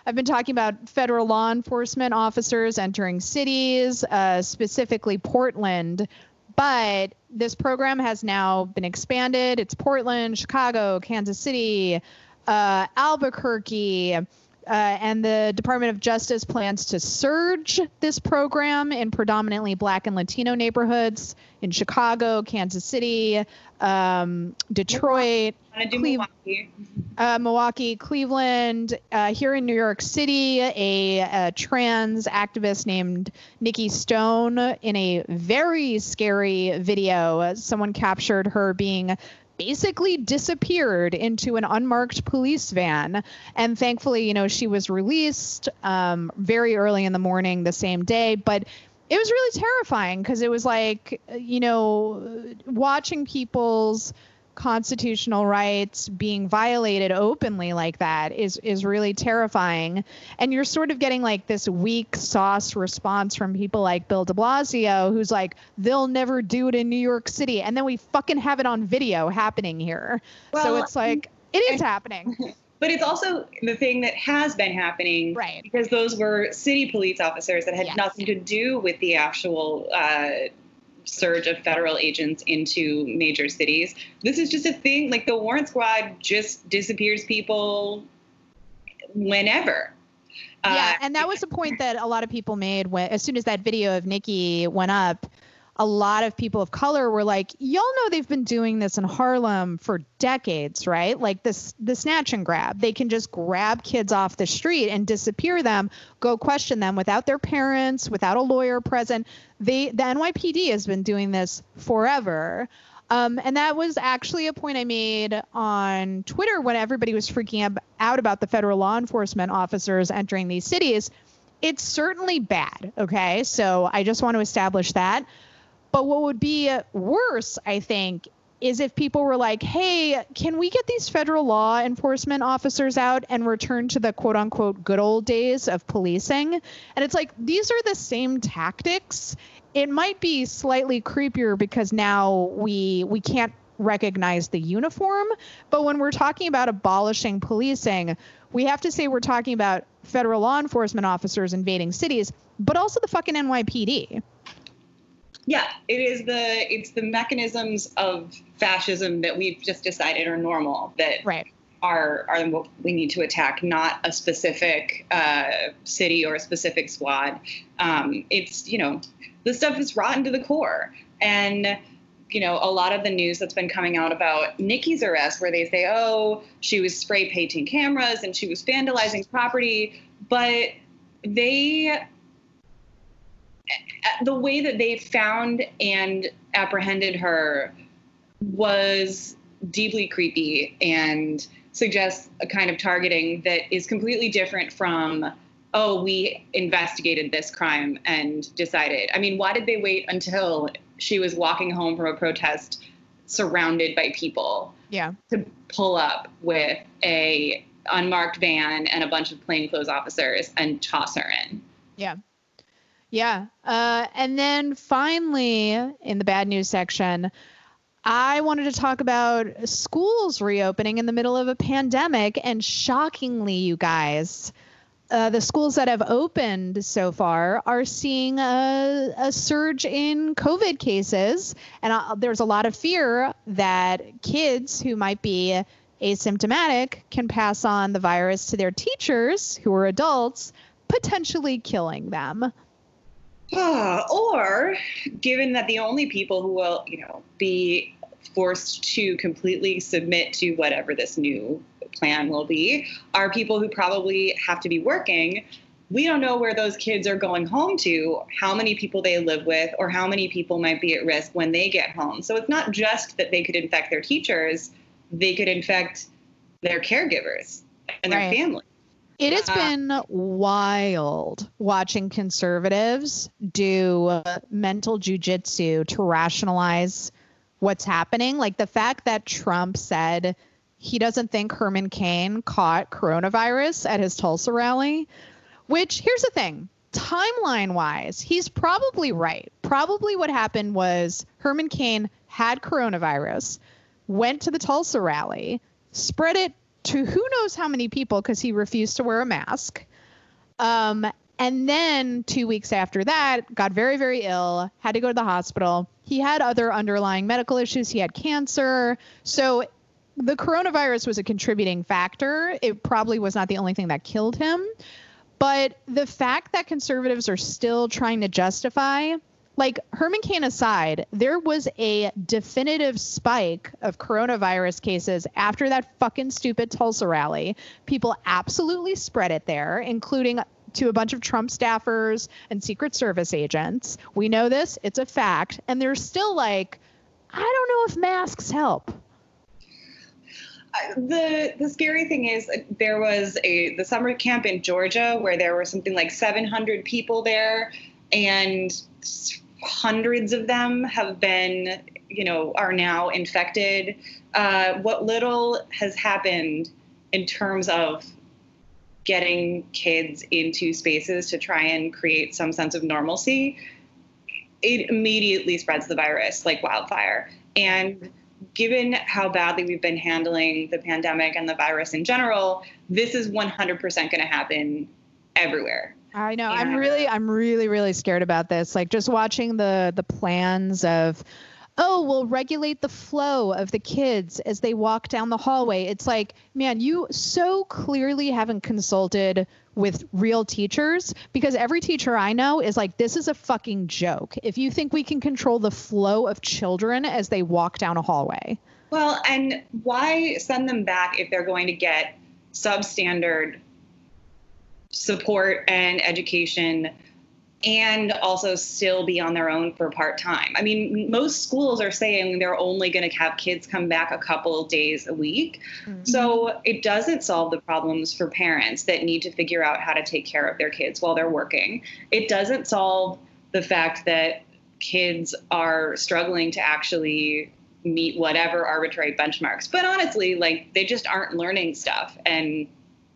Speaker 1: I've been talking about federal law enforcement officers entering cities, uh, specifically Portland. But this program has now been expanded. It's Portland, Chicago, Kansas City, uh, Albuquerque. Uh, and the Department of Justice plans to surge this program in predominantly Black and Latino neighborhoods in Chicago, Kansas City, um, Detroit, Milwaukee. Uh, Milwaukee, Cleveland. Uh, here in New York City, a, a, trans activist named Nikki Stone, in a very scary video, someone captured her being basically disappeared into an unmarked police van. And thankfully, you know, she was released um, very early in the morning the same day. But it was really terrifying because it was like, you know, watching people's constitutional rights being violated openly like that is is really terrifying. And you're sort of getting like this weak sauce response from people like Bill de Blasio who's like they'll never do it in New York City. And then we fucking have it on video happening here. Well, so it's like it is happening. <laughs>
Speaker 2: But it's also the thing that has been happening
Speaker 1: right.
Speaker 2: because those were city police officers that had yes. nothing to do with the actual uh, surge of federal agents into major cities. This is just a thing. Like the warrant squad just disappears people whenever.
Speaker 1: Yeah, uh, and that was the point that a lot of people made when, as soon as that video of Nikki went up a lot of people of color were like, y'all know they've been doing this in Harlem for decades, right? Like this the snatch and grab. They can just grab kids off the street and disappear them, go question them without their parents, without a lawyer present. They the NYPD has been doing this forever. Um, and that was actually a point I made on Twitter when everybody was freaking out about the federal law enforcement officers entering these cities. It's certainly bad. Okay. So I just want to establish that. But what would be uh, worse, I think, is if people were like, hey, can we get these federal law enforcement officers out and return to the quote unquote good old days of policing? And it's like, these are the same tactics. It might be slightly creepier because now we we can't recognize the uniform. But when we're talking about abolishing policing, we have to say we're talking about federal law enforcement officers invading cities, but also the fucking NYPD.
Speaker 2: Yeah, it is the it's the mechanisms of fascism that we've just decided are normal that
Speaker 1: right.
Speaker 2: are are what we need to attack, not a specific uh, city or a specific squad. Um, it's you know the stuff is rotten to the core, and you know a lot of the news that's been coming out about Nikki's arrest, where they say, oh, she was spray painting cameras and she was vandalizing property, but they the way that they found and apprehended her was deeply creepy and suggests a kind of targeting that is completely different from oh we investigated this crime and decided. I mean why did they wait until she was walking home from a protest surrounded by people
Speaker 1: yeah.
Speaker 2: to pull up with a unmarked van and a bunch of plainclothes officers and toss her in?
Speaker 1: Yeah yeah. Uh, and then finally, in the bad news section, I wanted to talk about schools reopening in the middle of a pandemic. And shockingly, you guys, uh, the schools that have opened so far are seeing a, a surge in COVID cases. And uh, there's a lot of fear that kids who might be asymptomatic can pass on the virus to their teachers who are adults, potentially killing them. <sighs>
Speaker 2: or given that the only people who will, you know, be forced to completely submit to whatever this new plan will be are people who probably have to be working. We don't know where those kids are going home to, how many people they live with, or how many people might be at risk when they get home. So it's not just that they could infect their teachers, they could infect their caregivers and their right. family.
Speaker 1: It has been wild watching conservatives do mental jujitsu to rationalize what's happening. Like the fact that Trump said he doesn't think Herman Cain caught coronavirus at his Tulsa rally, which here's the thing timeline wise, he's probably right. Probably what happened was Herman Cain had coronavirus, went to the Tulsa rally, spread it to who knows how many people because he refused to wear a mask. Um, and then two weeks after that, got very, very ill, had to go to the hospital. He had other underlying medical issues. He had cancer. So the coronavirus was a contributing factor. It probably was not the only thing that killed him. But the fact that conservatives are still trying to justify like Herman Cain aside, there was a definitive spike of coronavirus cases after that fucking stupid Tulsa rally. People absolutely spread it there, including to a bunch of Trump staffers and Secret Service agents. We know this, it's a fact. And they're still like, I don't know if masks help.
Speaker 2: the the scary thing is uh, there was a the summer camp in Georgia where there were something like 700 people there and hundreds of them have been, you know, are now infected. Uh, what little has happened in terms of getting kids into spaces to try and create some sense of normalcy, it immediately spreads the virus like wildfire. And given how badly we've been handling the pandemic and the virus in general, this is 100% going to happen everywhere.
Speaker 1: I know. I'm really, I'm really, really scared about this. Like just watching the the plans of, oh, we'll regulate the flow of the kids as they walk down the hallway. It's like, man, you so clearly haven't consulted with real teachers because every teacher I know is like, this is a fucking joke. If you think we can control the flow of children as they walk down a hallway.
Speaker 2: Well, and why send them back if they're going to get substandard support and education and also still be on their own for part time. I mean, most schools are saying they're only going to have kids come back a couple days a week. Mm-hmm. So it doesn't solve the problems for parents that need to figure out how to take care of their kids while they're working. It doesn't solve the fact that kids are struggling to actually meet whatever arbitrary benchmarks. But honestly, like they just aren't learning stuff. And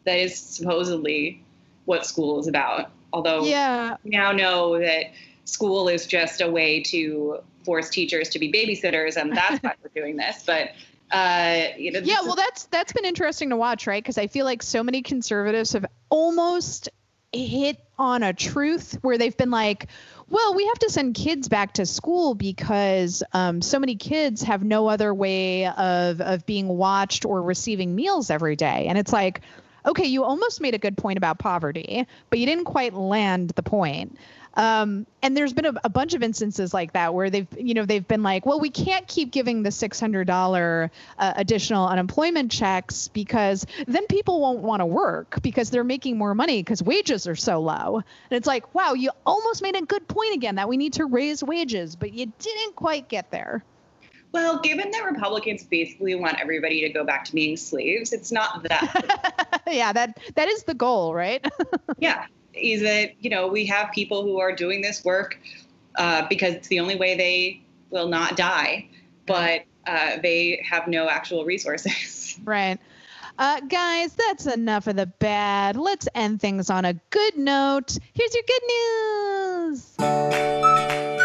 Speaker 2: that is supposedly what school is about. Although
Speaker 1: yeah.
Speaker 2: we now know that school is just a way to force teachers to be babysitters, and that's why we're doing this. <laughs> But uh, you know,
Speaker 1: yeah, well, that's that's been interesting to watch, right? Because I feel like so many conservatives have almost hit on a truth where they've been like, well, we have to send kids back to school because um, so many kids have no other way of of being watched or receiving meals every day, and it's like, okay, you almost made a good point about poverty, but you didn't quite land the point. Um, and there's been a, a, bunch of instances like that where they've, you know, they've been like, well, we can't keep giving the $600 uh, additional unemployment checks because then people won't want to work because they're making more money because wages are so low. And it's like, wow, you almost made a good point again that we need to raise wages, but you didn't quite get there.
Speaker 2: Well, given that Republicans basically want everybody to go back to being slaves, it's not that. <laughs>
Speaker 1: yeah, that that is the goal, right? <laughs>
Speaker 2: yeah, is that you know we have people who are doing this work uh, because it's the only way they will not die, but uh, they have no actual resources. <laughs>
Speaker 1: Right. Uh, guys, that's enough of the bad. Let's end things on a good note. Here's your good news.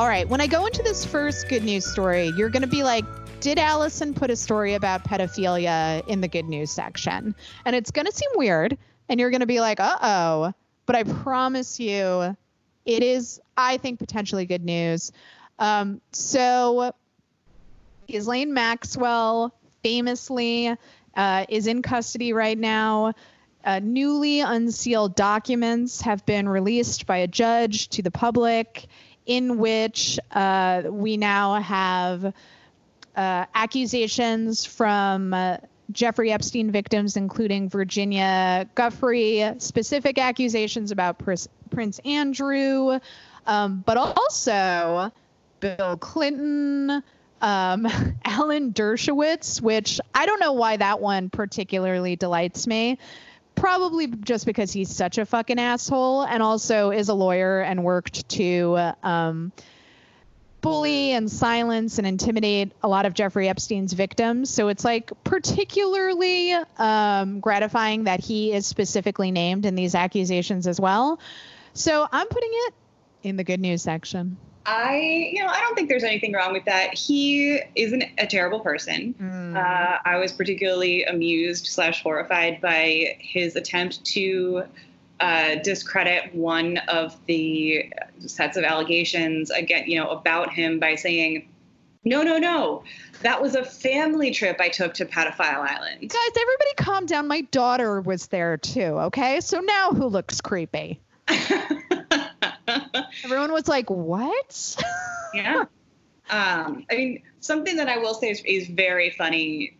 Speaker 1: All right. When I go into this first good news story, you're going to be like, did Allison put a story about pedophilia in the good news section? And it's going to seem weird. And you're going to be like, uh oh. But I promise you, it is, I think, potentially good news. Um, so, Ghislaine Maxwell famously uh, is in custody right now. Uh, newly unsealed documents have been released by a judge to the public in which uh, we now have uh, accusations from uh, Jeffrey Epstein victims, including Virginia Giuffre, specific accusations about Prince Andrew, um, but also Bill Clinton, um, <laughs> Alan Dershowitz, which I don't know why that one particularly delights me probably just because he's such a fucking asshole and also is a lawyer and worked to um, bully and silence and intimidate a lot of Jeffrey Epstein's victims. So it's like particularly um, gratifying that he is specifically named in these accusations as well. So I'm putting it in the good news section.
Speaker 2: I, you know, I don't think there's anything wrong with that. He isn't a terrible person. Mm. Uh, I was particularly amused slash horrified by his attempt to uh, discredit one of the sets of allegations again, you know, about him by saying, "No, no, no, that was a family trip I took to Pedophile Island."
Speaker 1: Guys, everybody, calm down. My daughter was there too. Okay, so now who looks creepy? <laughs> <laughs> Everyone was like, "What?" <laughs>
Speaker 2: yeah. Um, I mean, something that I will say is, is very funny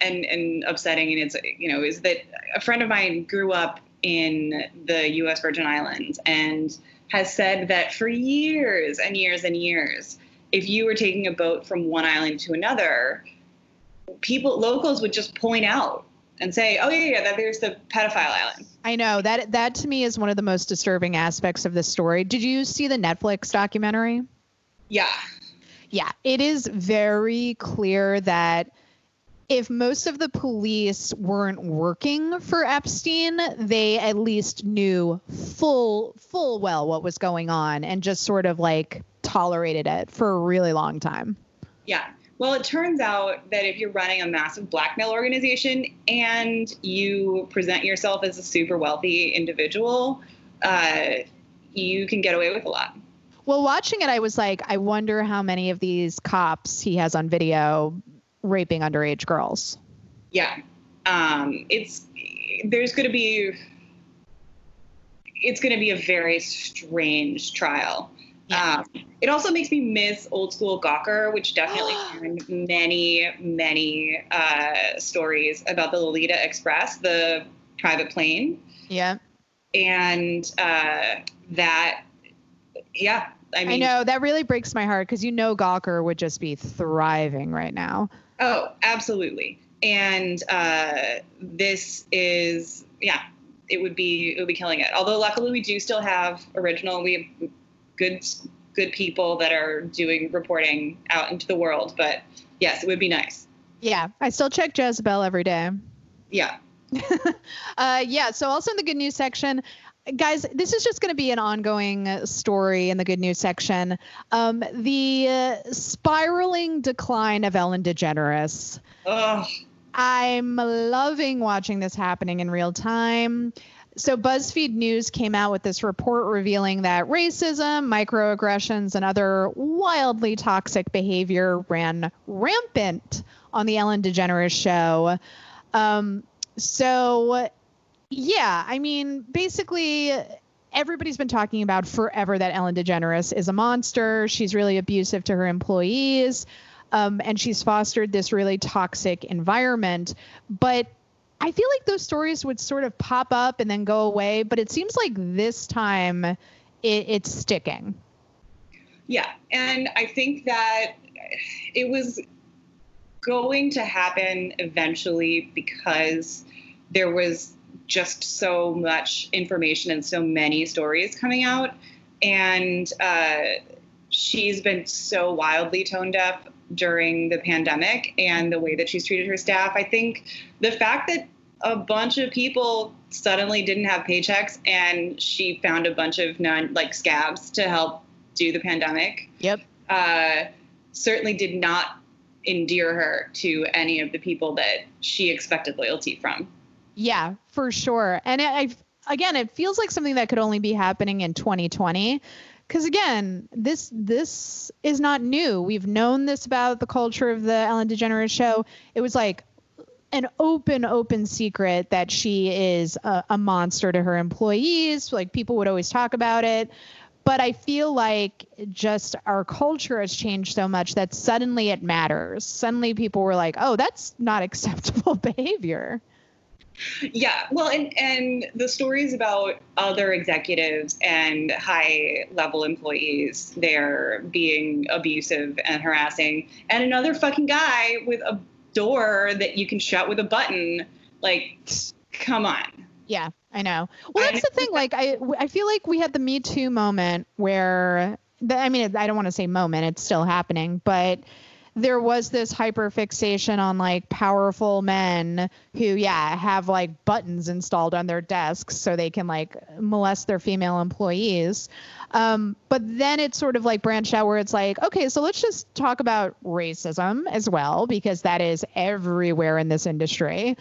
Speaker 2: and and upsetting, and it's you know, is that a friend of mine grew up in the U.S. Virgin Islands and has said that for years and years and years, if you were taking a boat from one island to another, people locals would just point out and say, "Oh yeah, yeah, that there's the pedophile island."
Speaker 1: I know that that to me is one of the most disturbing aspects of this story. Did you see the Netflix documentary?
Speaker 2: Yeah.
Speaker 1: Yeah, it is very clear that if most of the police weren't working for Epstein, they at least knew full full well what was going on and just sort of like tolerated it for a really long time.
Speaker 2: Yeah. Well, it turns out that if you're running a massive blackmail organization and you present yourself as a super wealthy individual, uh, you can get away with a lot.
Speaker 1: Well, watching it, I was like, I wonder how many of these cops he has on video raping underage girls.
Speaker 2: Yeah. Um, it's there's going to be it's going to be a very strange trial um, it also makes me miss old school Gawker, which definitely <gasps> many, many uh, stories about the Lolita Express, the private plane.
Speaker 1: Yeah.
Speaker 2: And uh, that, yeah. I mean,
Speaker 1: I know that really breaks my heart because you know Gawker would just be thriving right now.
Speaker 2: Oh, absolutely. And uh, this is, yeah, it would be it would be killing it. Although luckily we do still have original. We have good good people that are doing reporting out into the world. But yes, it would be nice.
Speaker 1: Yeah, I still check Jezebel every day.
Speaker 2: Yeah. <laughs>
Speaker 1: uh, yeah. So also in the good news section, guys, this is just going to be an ongoing story in the good news section. Um, the uh, spiraling decline of Ellen DeGeneres.
Speaker 2: Ugh.
Speaker 1: I'm loving watching this happening in real time. So, BuzzFeed News came out with this report revealing that racism, microaggressions, and other wildly toxic behavior ran rampant on the Ellen DeGeneres show. Um, so, yeah, I mean, basically, everybody's been talking about forever that Ellen DeGeneres is a monster. She's really abusive to her employees. Um, and she's fostered this really toxic environment. But I feel like those stories would sort of pop up and then go away. But it seems like this time it, it's sticking.
Speaker 2: Yeah. And I think that it was going to happen eventually because there was just so much information and so many stories coming out. And uh, she's been so wildly tone deaf during the pandemic and the way that she's treated her staff. I think the fact that a bunch of people suddenly didn't have paychecks and she found a bunch of non like scabs to help do the pandemic.
Speaker 1: Yep.
Speaker 2: Uh, certainly did not endear her to any of the people that she expected loyalty from.
Speaker 1: Yeah, for sure. And I, again, it feels like something that could only be happening in 2020 because again this this is not new. We've known this about the culture of the ellen degeneres show. It was like an open open secret that she is a, a, monster to her employees. Like people would always talk about it. But i feel like just our culture has changed so much that suddenly it matters. Suddenly people were like oh that's not <laughs> acceptable behavior
Speaker 2: yeah, well, and and the stories about other executives and high level employees there being abusive and harassing, and another fucking guy with a door that you can shut with a button. Like, come on.
Speaker 1: Yeah, I know. Well, that's the thing. Like, I I feel like we had the Me Too moment where, the, I mean, I don't want to say moment. It's still happening, but there was this hyper fixation on like powerful men who yeah have like buttons installed on their desks so they can like molest their female employees. Um, but then it's sort of like branched out where it's like okay so let's just talk about racism as well because that is everywhere in this industry.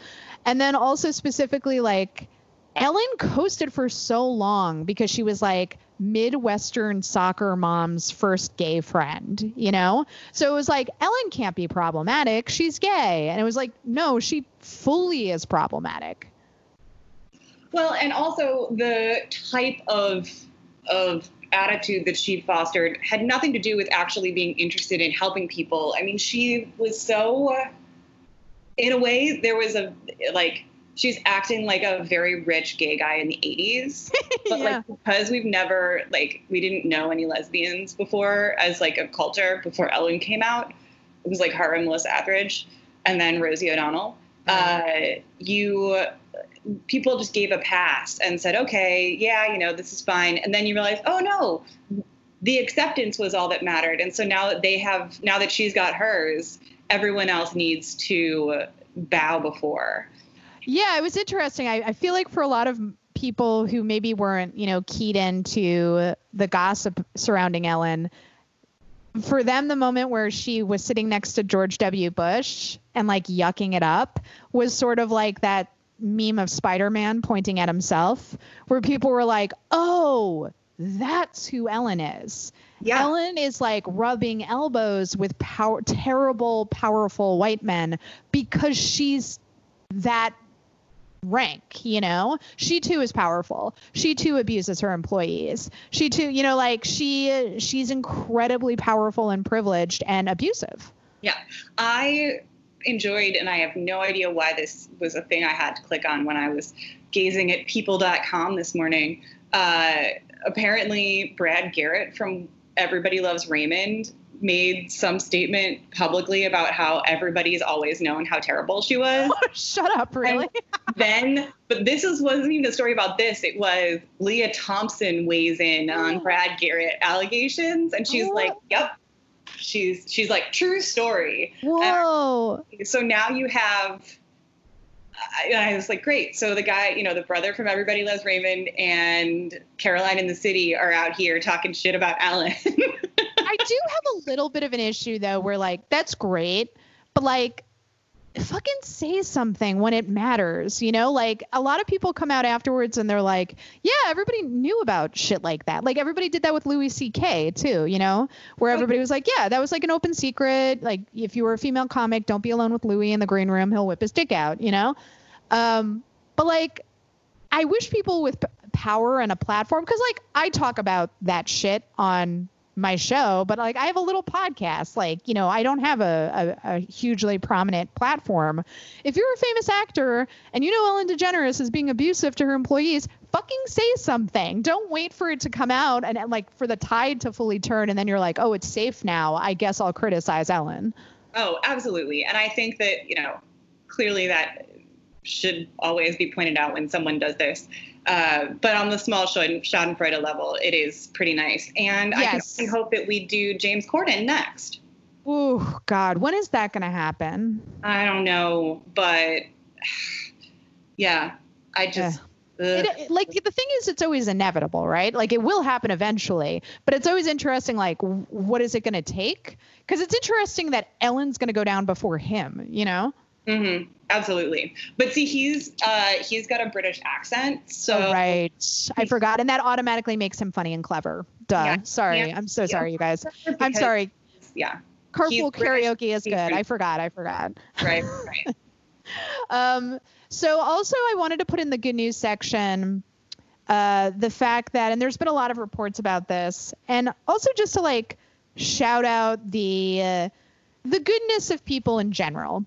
Speaker 1: And then also specifically like ellen coasted for so long because she was like Midwestern soccer mom's first gay friend, you know? So it was like, Ellen can't be problematic. She's gay. And it was like, no, she fully is problematic.
Speaker 2: Well, and also the type of of attitude that she fostered had nothing to do with actually being interested in helping people. I mean, she was so in a way there was a like she's acting like a very rich gay guy in the 80s <laughs> but yeah. like because we've never like we didn't know any lesbians before as like a culture before ellen came out it was like her and melissa etheridge and then rosie o'donnell. Mm-hmm. uh, you people just gave a pass and said okay yeah you know this is fine. And then you realize oh no the acceptance was all that mattered. And so now that they have now that she's got hers everyone else needs to bow before
Speaker 1: yeah, it was interesting. I, I feel like for a lot of people who maybe weren't, you know, keyed into the gossip surrounding Ellen, for them, the moment where she was sitting next to George W. Bush and like yucking it up was sort of like that meme of Spider Man pointing at himself, where people were like, oh, that's who Ellen is. Yeah. Ellen is like rubbing elbows with power, terrible, powerful white men because she's that rank you know? She too is powerful. She too abuses her employees. She too you know like she she's incredibly powerful and privileged and abusive.
Speaker 2: Yeah. I enjoyed and i have no idea why this was a thing i had to click on when i was gazing at people.com this morning. Uh, apparently brad garrett from everybody loves raymond made some statement publicly about how everybody's always known how terrible she was. <laughs>
Speaker 1: Shut up, really? <laughs>
Speaker 2: then, but this is, wasn't even a story about this. It was Lea Thompson weighs in on oh. Brad Garrett allegations, and she's like, "Yep." She's she's like true story.
Speaker 1: Whoa.
Speaker 2: And so now you have I, I was like, great. So the guy, you know, the brother from Everybody Loves Raymond and Caroline in the City are out here talking shit about Ellen. <laughs>
Speaker 1: I do have a little bit of an issue though, where like that's great, but like fucking say something when it matters, you know? Like a lot of people come out afterwards and they're like, yeah, everybody knew about shit like that. Like everybody did that with Louis C.K. too, you know? Where everybody was like, yeah, that was like an open secret. Like if you were a female comic, don't be alone with Louis in the green room. He'll whip his dick out, you know? Um, but like, I wish people with p- power and a platform, because like I talk about that shit on my show, but like I have a little podcast. Like, you know, I don't have a, a, a, hugely prominent platform. If you're a famous actor and you know Ellen DeGeneres is being abusive to her employees, fucking say something. Don't wait for it to come out and, and like for the tide to fully turn and then you're like, oh, it's safe now. I guess I'll criticize Ellen.
Speaker 2: Oh, absolutely. And I think that, you know, clearly that should always be pointed out when someone does this. Uh, but on the small Schadenfreude level, it is pretty nice. And yes. I can hope that we do James Corden next.
Speaker 1: Oh God, when is that going to happen?
Speaker 2: I don't know, but <sighs> yeah, I just.
Speaker 1: It, it, like the thing is, it's always inevitable, right? Like it will happen eventually, but it's always interesting. Like, what is it going to take? Because it's interesting that Ellen's going to go down before him. You know?
Speaker 2: Mm-hmm. Absolutely. But see, he's uh, he's got a British accent, so
Speaker 1: oh, right. I forgot, and that automatically makes him funny and clever. Duh. Yeah, sorry. I'm so sorry, you guys. I'm sorry.
Speaker 2: Yeah.
Speaker 1: Carpool karaoke is good. I forgot. I forgot.
Speaker 2: Right. <laughs> Right.
Speaker 1: um. So also, I wanted to put in the good news section. Uh, the fact that, and there's been a lot of reports about this, and also just to like shout out the uh, the goodness of people in general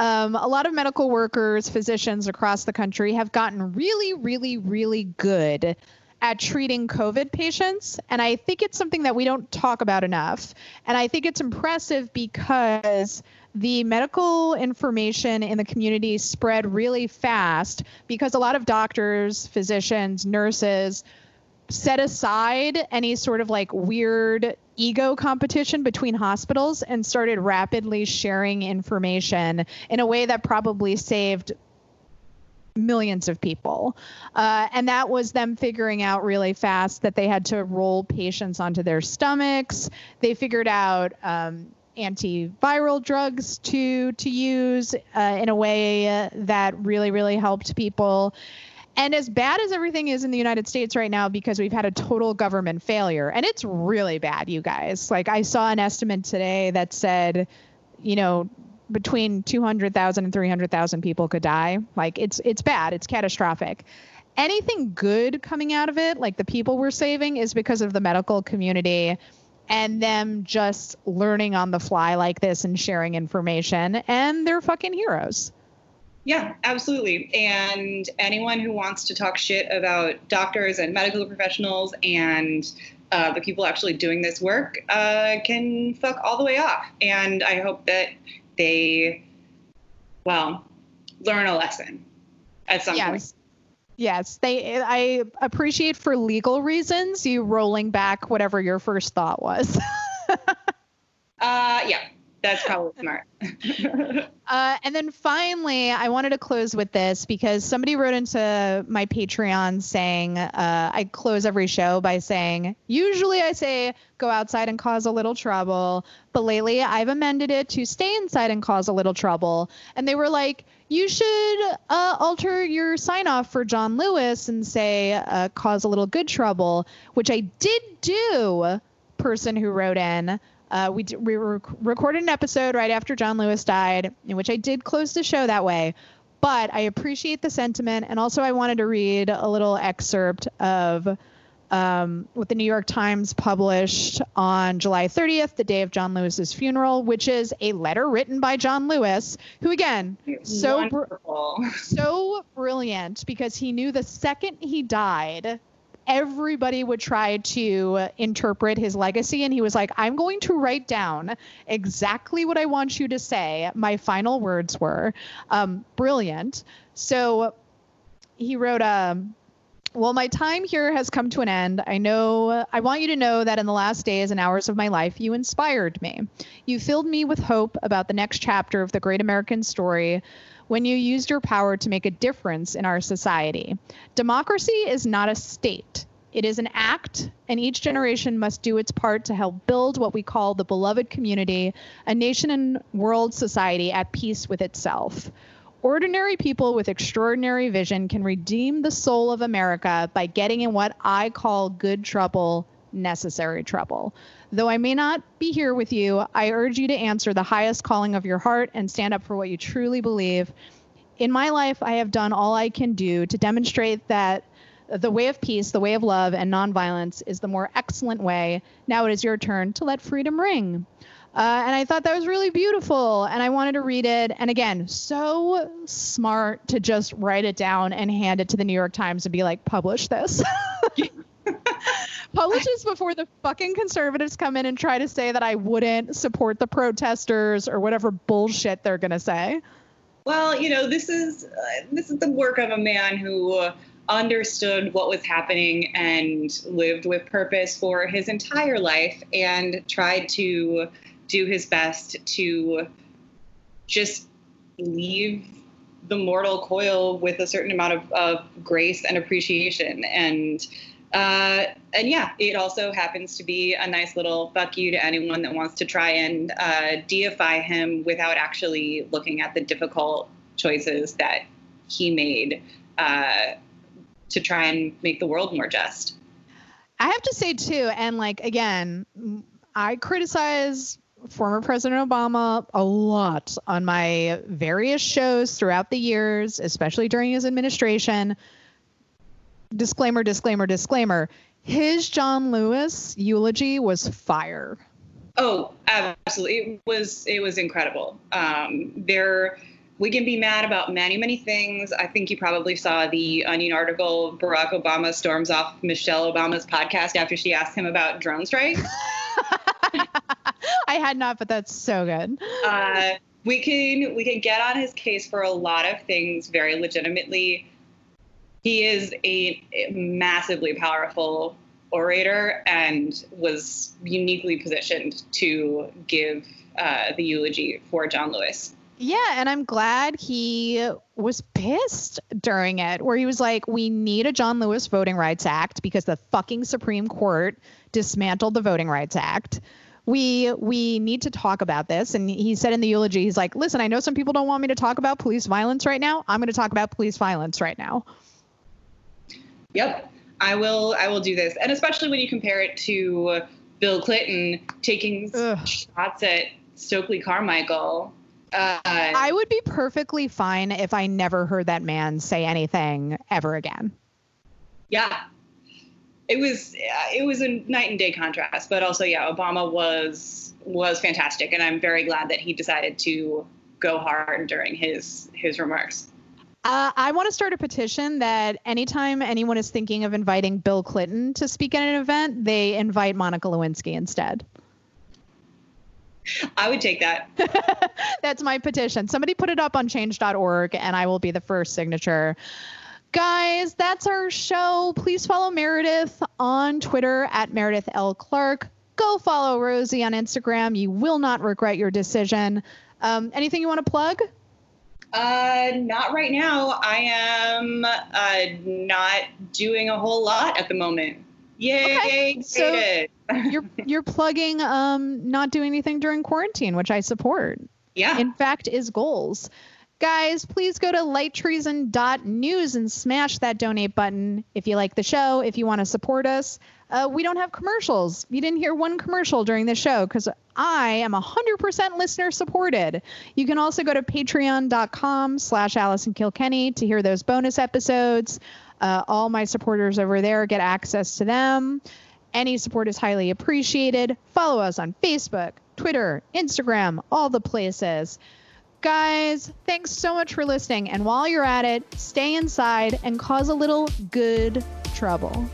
Speaker 1: um, a lot of medical workers, physicians across the country have gotten really, really, really good at treating COVID patients. And I think it's something that we don't talk about enough. And I think it's impressive because the medical information in the community spread really fast because a lot of doctors, physicians, nurses set aside any sort of like weird ego competition between hospitals and started rapidly sharing information in a way that probably saved millions of people. Uh, and that was them figuring out really fast that they had to roll patients onto their stomachs. They figured out um, antiviral drugs to to use uh, in a way that really really helped people. And as bad as everything is in the United States right now, because we've had a total government failure, and it's really bad, you guys. Like, I saw an estimate today that said, you know, between 200,000 and 300,000 people could die. Like, it's it's bad. It's catastrophic. Anything good coming out of it, like the people we're saving, is because of the medical community and them just learning on the fly like this and sharing information, and they're fucking heroes.
Speaker 2: Yeah, absolutely. And anyone who wants to talk shit about doctors and medical professionals and uh, the people actually doing this work uh, can fuck all the way off. And I hope that they, well, learn a lesson at some
Speaker 1: yes.
Speaker 2: point.
Speaker 1: Yes, they. I appreciate for legal reasons you rolling back whatever your first thought was. <laughs>
Speaker 2: uh, yeah, that's probably smart. <laughs>
Speaker 1: uh, and then finally, I wanted to close with this because somebody wrote into my Patreon saying uh, I close every show by saying, usually I say go outside and cause a little trouble, but lately I've amended it to stay inside and cause a little trouble. And they were like, you should uh, alter your sign off for John Lewis and say uh, cause a little good trouble, which I did do, person who wrote in. Uh, we, d- we rec- recorded an episode right after John Lewis died, in which I did close the show that way. But I appreciate the sentiment. And also, I wanted to read a little excerpt of um, what the New York Times published on July 30th, the day of John Lewis's funeral, which is a letter written by John Lewis, who again, so br- <laughs> so brilliant because he knew the second he died, everybody would try to interpret his legacy. And he was like, I'm going to write down exactly what I want you to say. My final words were um, brilliant. So he wrote, um, well, my time here has come to an end. I know, I want you to know that in the last days and hours of my life, you inspired me. You filled me with hope about the next chapter of the great American story when you used your power to make a difference in our society. Democracy is not a state. It is an act, and each generation must do its part to help build what we call the beloved community, a nation and world society at peace with itself. Ordinary people with extraordinary vision can redeem the soul of America by getting in what I call good trouble, necessary trouble. Though I may not be here with you, I urge you to answer the highest calling of your heart and stand up for what you truly believe. In my life, I have done all I can do to demonstrate that the way of peace, the way of love, and nonviolence is the more excellent way. Now it is your turn to let freedom ring. Uh, and I thought that was really beautiful, and I wanted to read it. And again, so smart to just write it down and hand it to the New York Times and be like, publish this. <laughs> publish this before the fucking conservatives come in and try to say that I wouldn't support the protesters or whatever bullshit they're gonna say.
Speaker 2: Well, you know, this is uh, this is the work of a man who. Understood what was happening and lived with purpose for his entire life and tried to do his best to just leave the mortal coil with a certain amount of, of grace and appreciation. And uh, and yeah, it also happens to be a nice little fuck you to anyone that wants to try and uh, deify him without actually looking at the difficult choices that he made uh, to try and make the world more just.
Speaker 1: I have to say too, and like again, I criticize former President Obama a lot on my various shows throughout the years, especially during his administration. Disclaimer, disclaimer, disclaimer. His John Lewis eulogy was fire.
Speaker 2: Oh, absolutely. It was it was incredible. Um, there we can be mad about many, many things. I think you probably saw the Onion article Barack Obama storms off Michelle Obama's podcast after she asked him about drone strikes. <laughs> <laughs>
Speaker 1: I had not, but that's so good.
Speaker 2: Uh, we can we can get on his case for a lot of things very legitimately. He is a, massively powerful orator and was uniquely positioned to give uh, the eulogy for John Lewis.
Speaker 1: Yeah, and I'm glad he was pissed during it, where he was like, We need a John Lewis Voting Rights Act because the fucking Supreme Court dismantled the Voting Rights Act. We we need to talk about this. And he said in the eulogy, he's like, Listen, I know some people don't want me to talk about police violence right now. I'm gonna talk about police violence right now.
Speaker 2: Yep. I will I will do this. And especially when you compare it to Bill Clinton taking Ugh. shots at Stokely Carmichael
Speaker 1: uh, I would be perfectly fine if I never heard that man say anything ever again.
Speaker 2: Yeah, it was it was a night and day contrast, but also yeah, Obama was was fantastic, and I'm very glad that he decided to go hard during his his remarks.
Speaker 1: Uh, I want to start a petition that anytime anyone is thinking of inviting Bill Clinton to speak at an event, they invite Monica Lewinsky instead.
Speaker 2: I would take that. <laughs>
Speaker 1: That's my petition. Somebody put it up on change.org and I will be the first signature. Guys, that's our show. Please follow Meredith on Twitter at Meredith L. Clark. Go follow Rosie on Instagram. You will not regret your decision. Um, anything you want to plug?
Speaker 2: Uh, not right now. I am uh, not doing a whole lot at the moment. Yay! Okay.
Speaker 1: So <laughs> you're you're plugging um not doing anything during quarantine, which I support.
Speaker 2: Yeah.
Speaker 1: In fact, is goals. Guys, please go to lighttreason.news and smash that donate button if you like the show, if you want to support us. Uh, we don't have commercials. You didn't hear one commercial during the show because I am 100% listener supported. You can also go to patreon.com slash Allison Kilkenny to hear those bonus episodes. Uh, all my supporters over there get access to them. Any support is highly appreciated. Follow us on Facebook, Twitter, Instagram, all the places. Guys, thanks so much for listening. And while you're at it, stay inside and cause a little good trouble.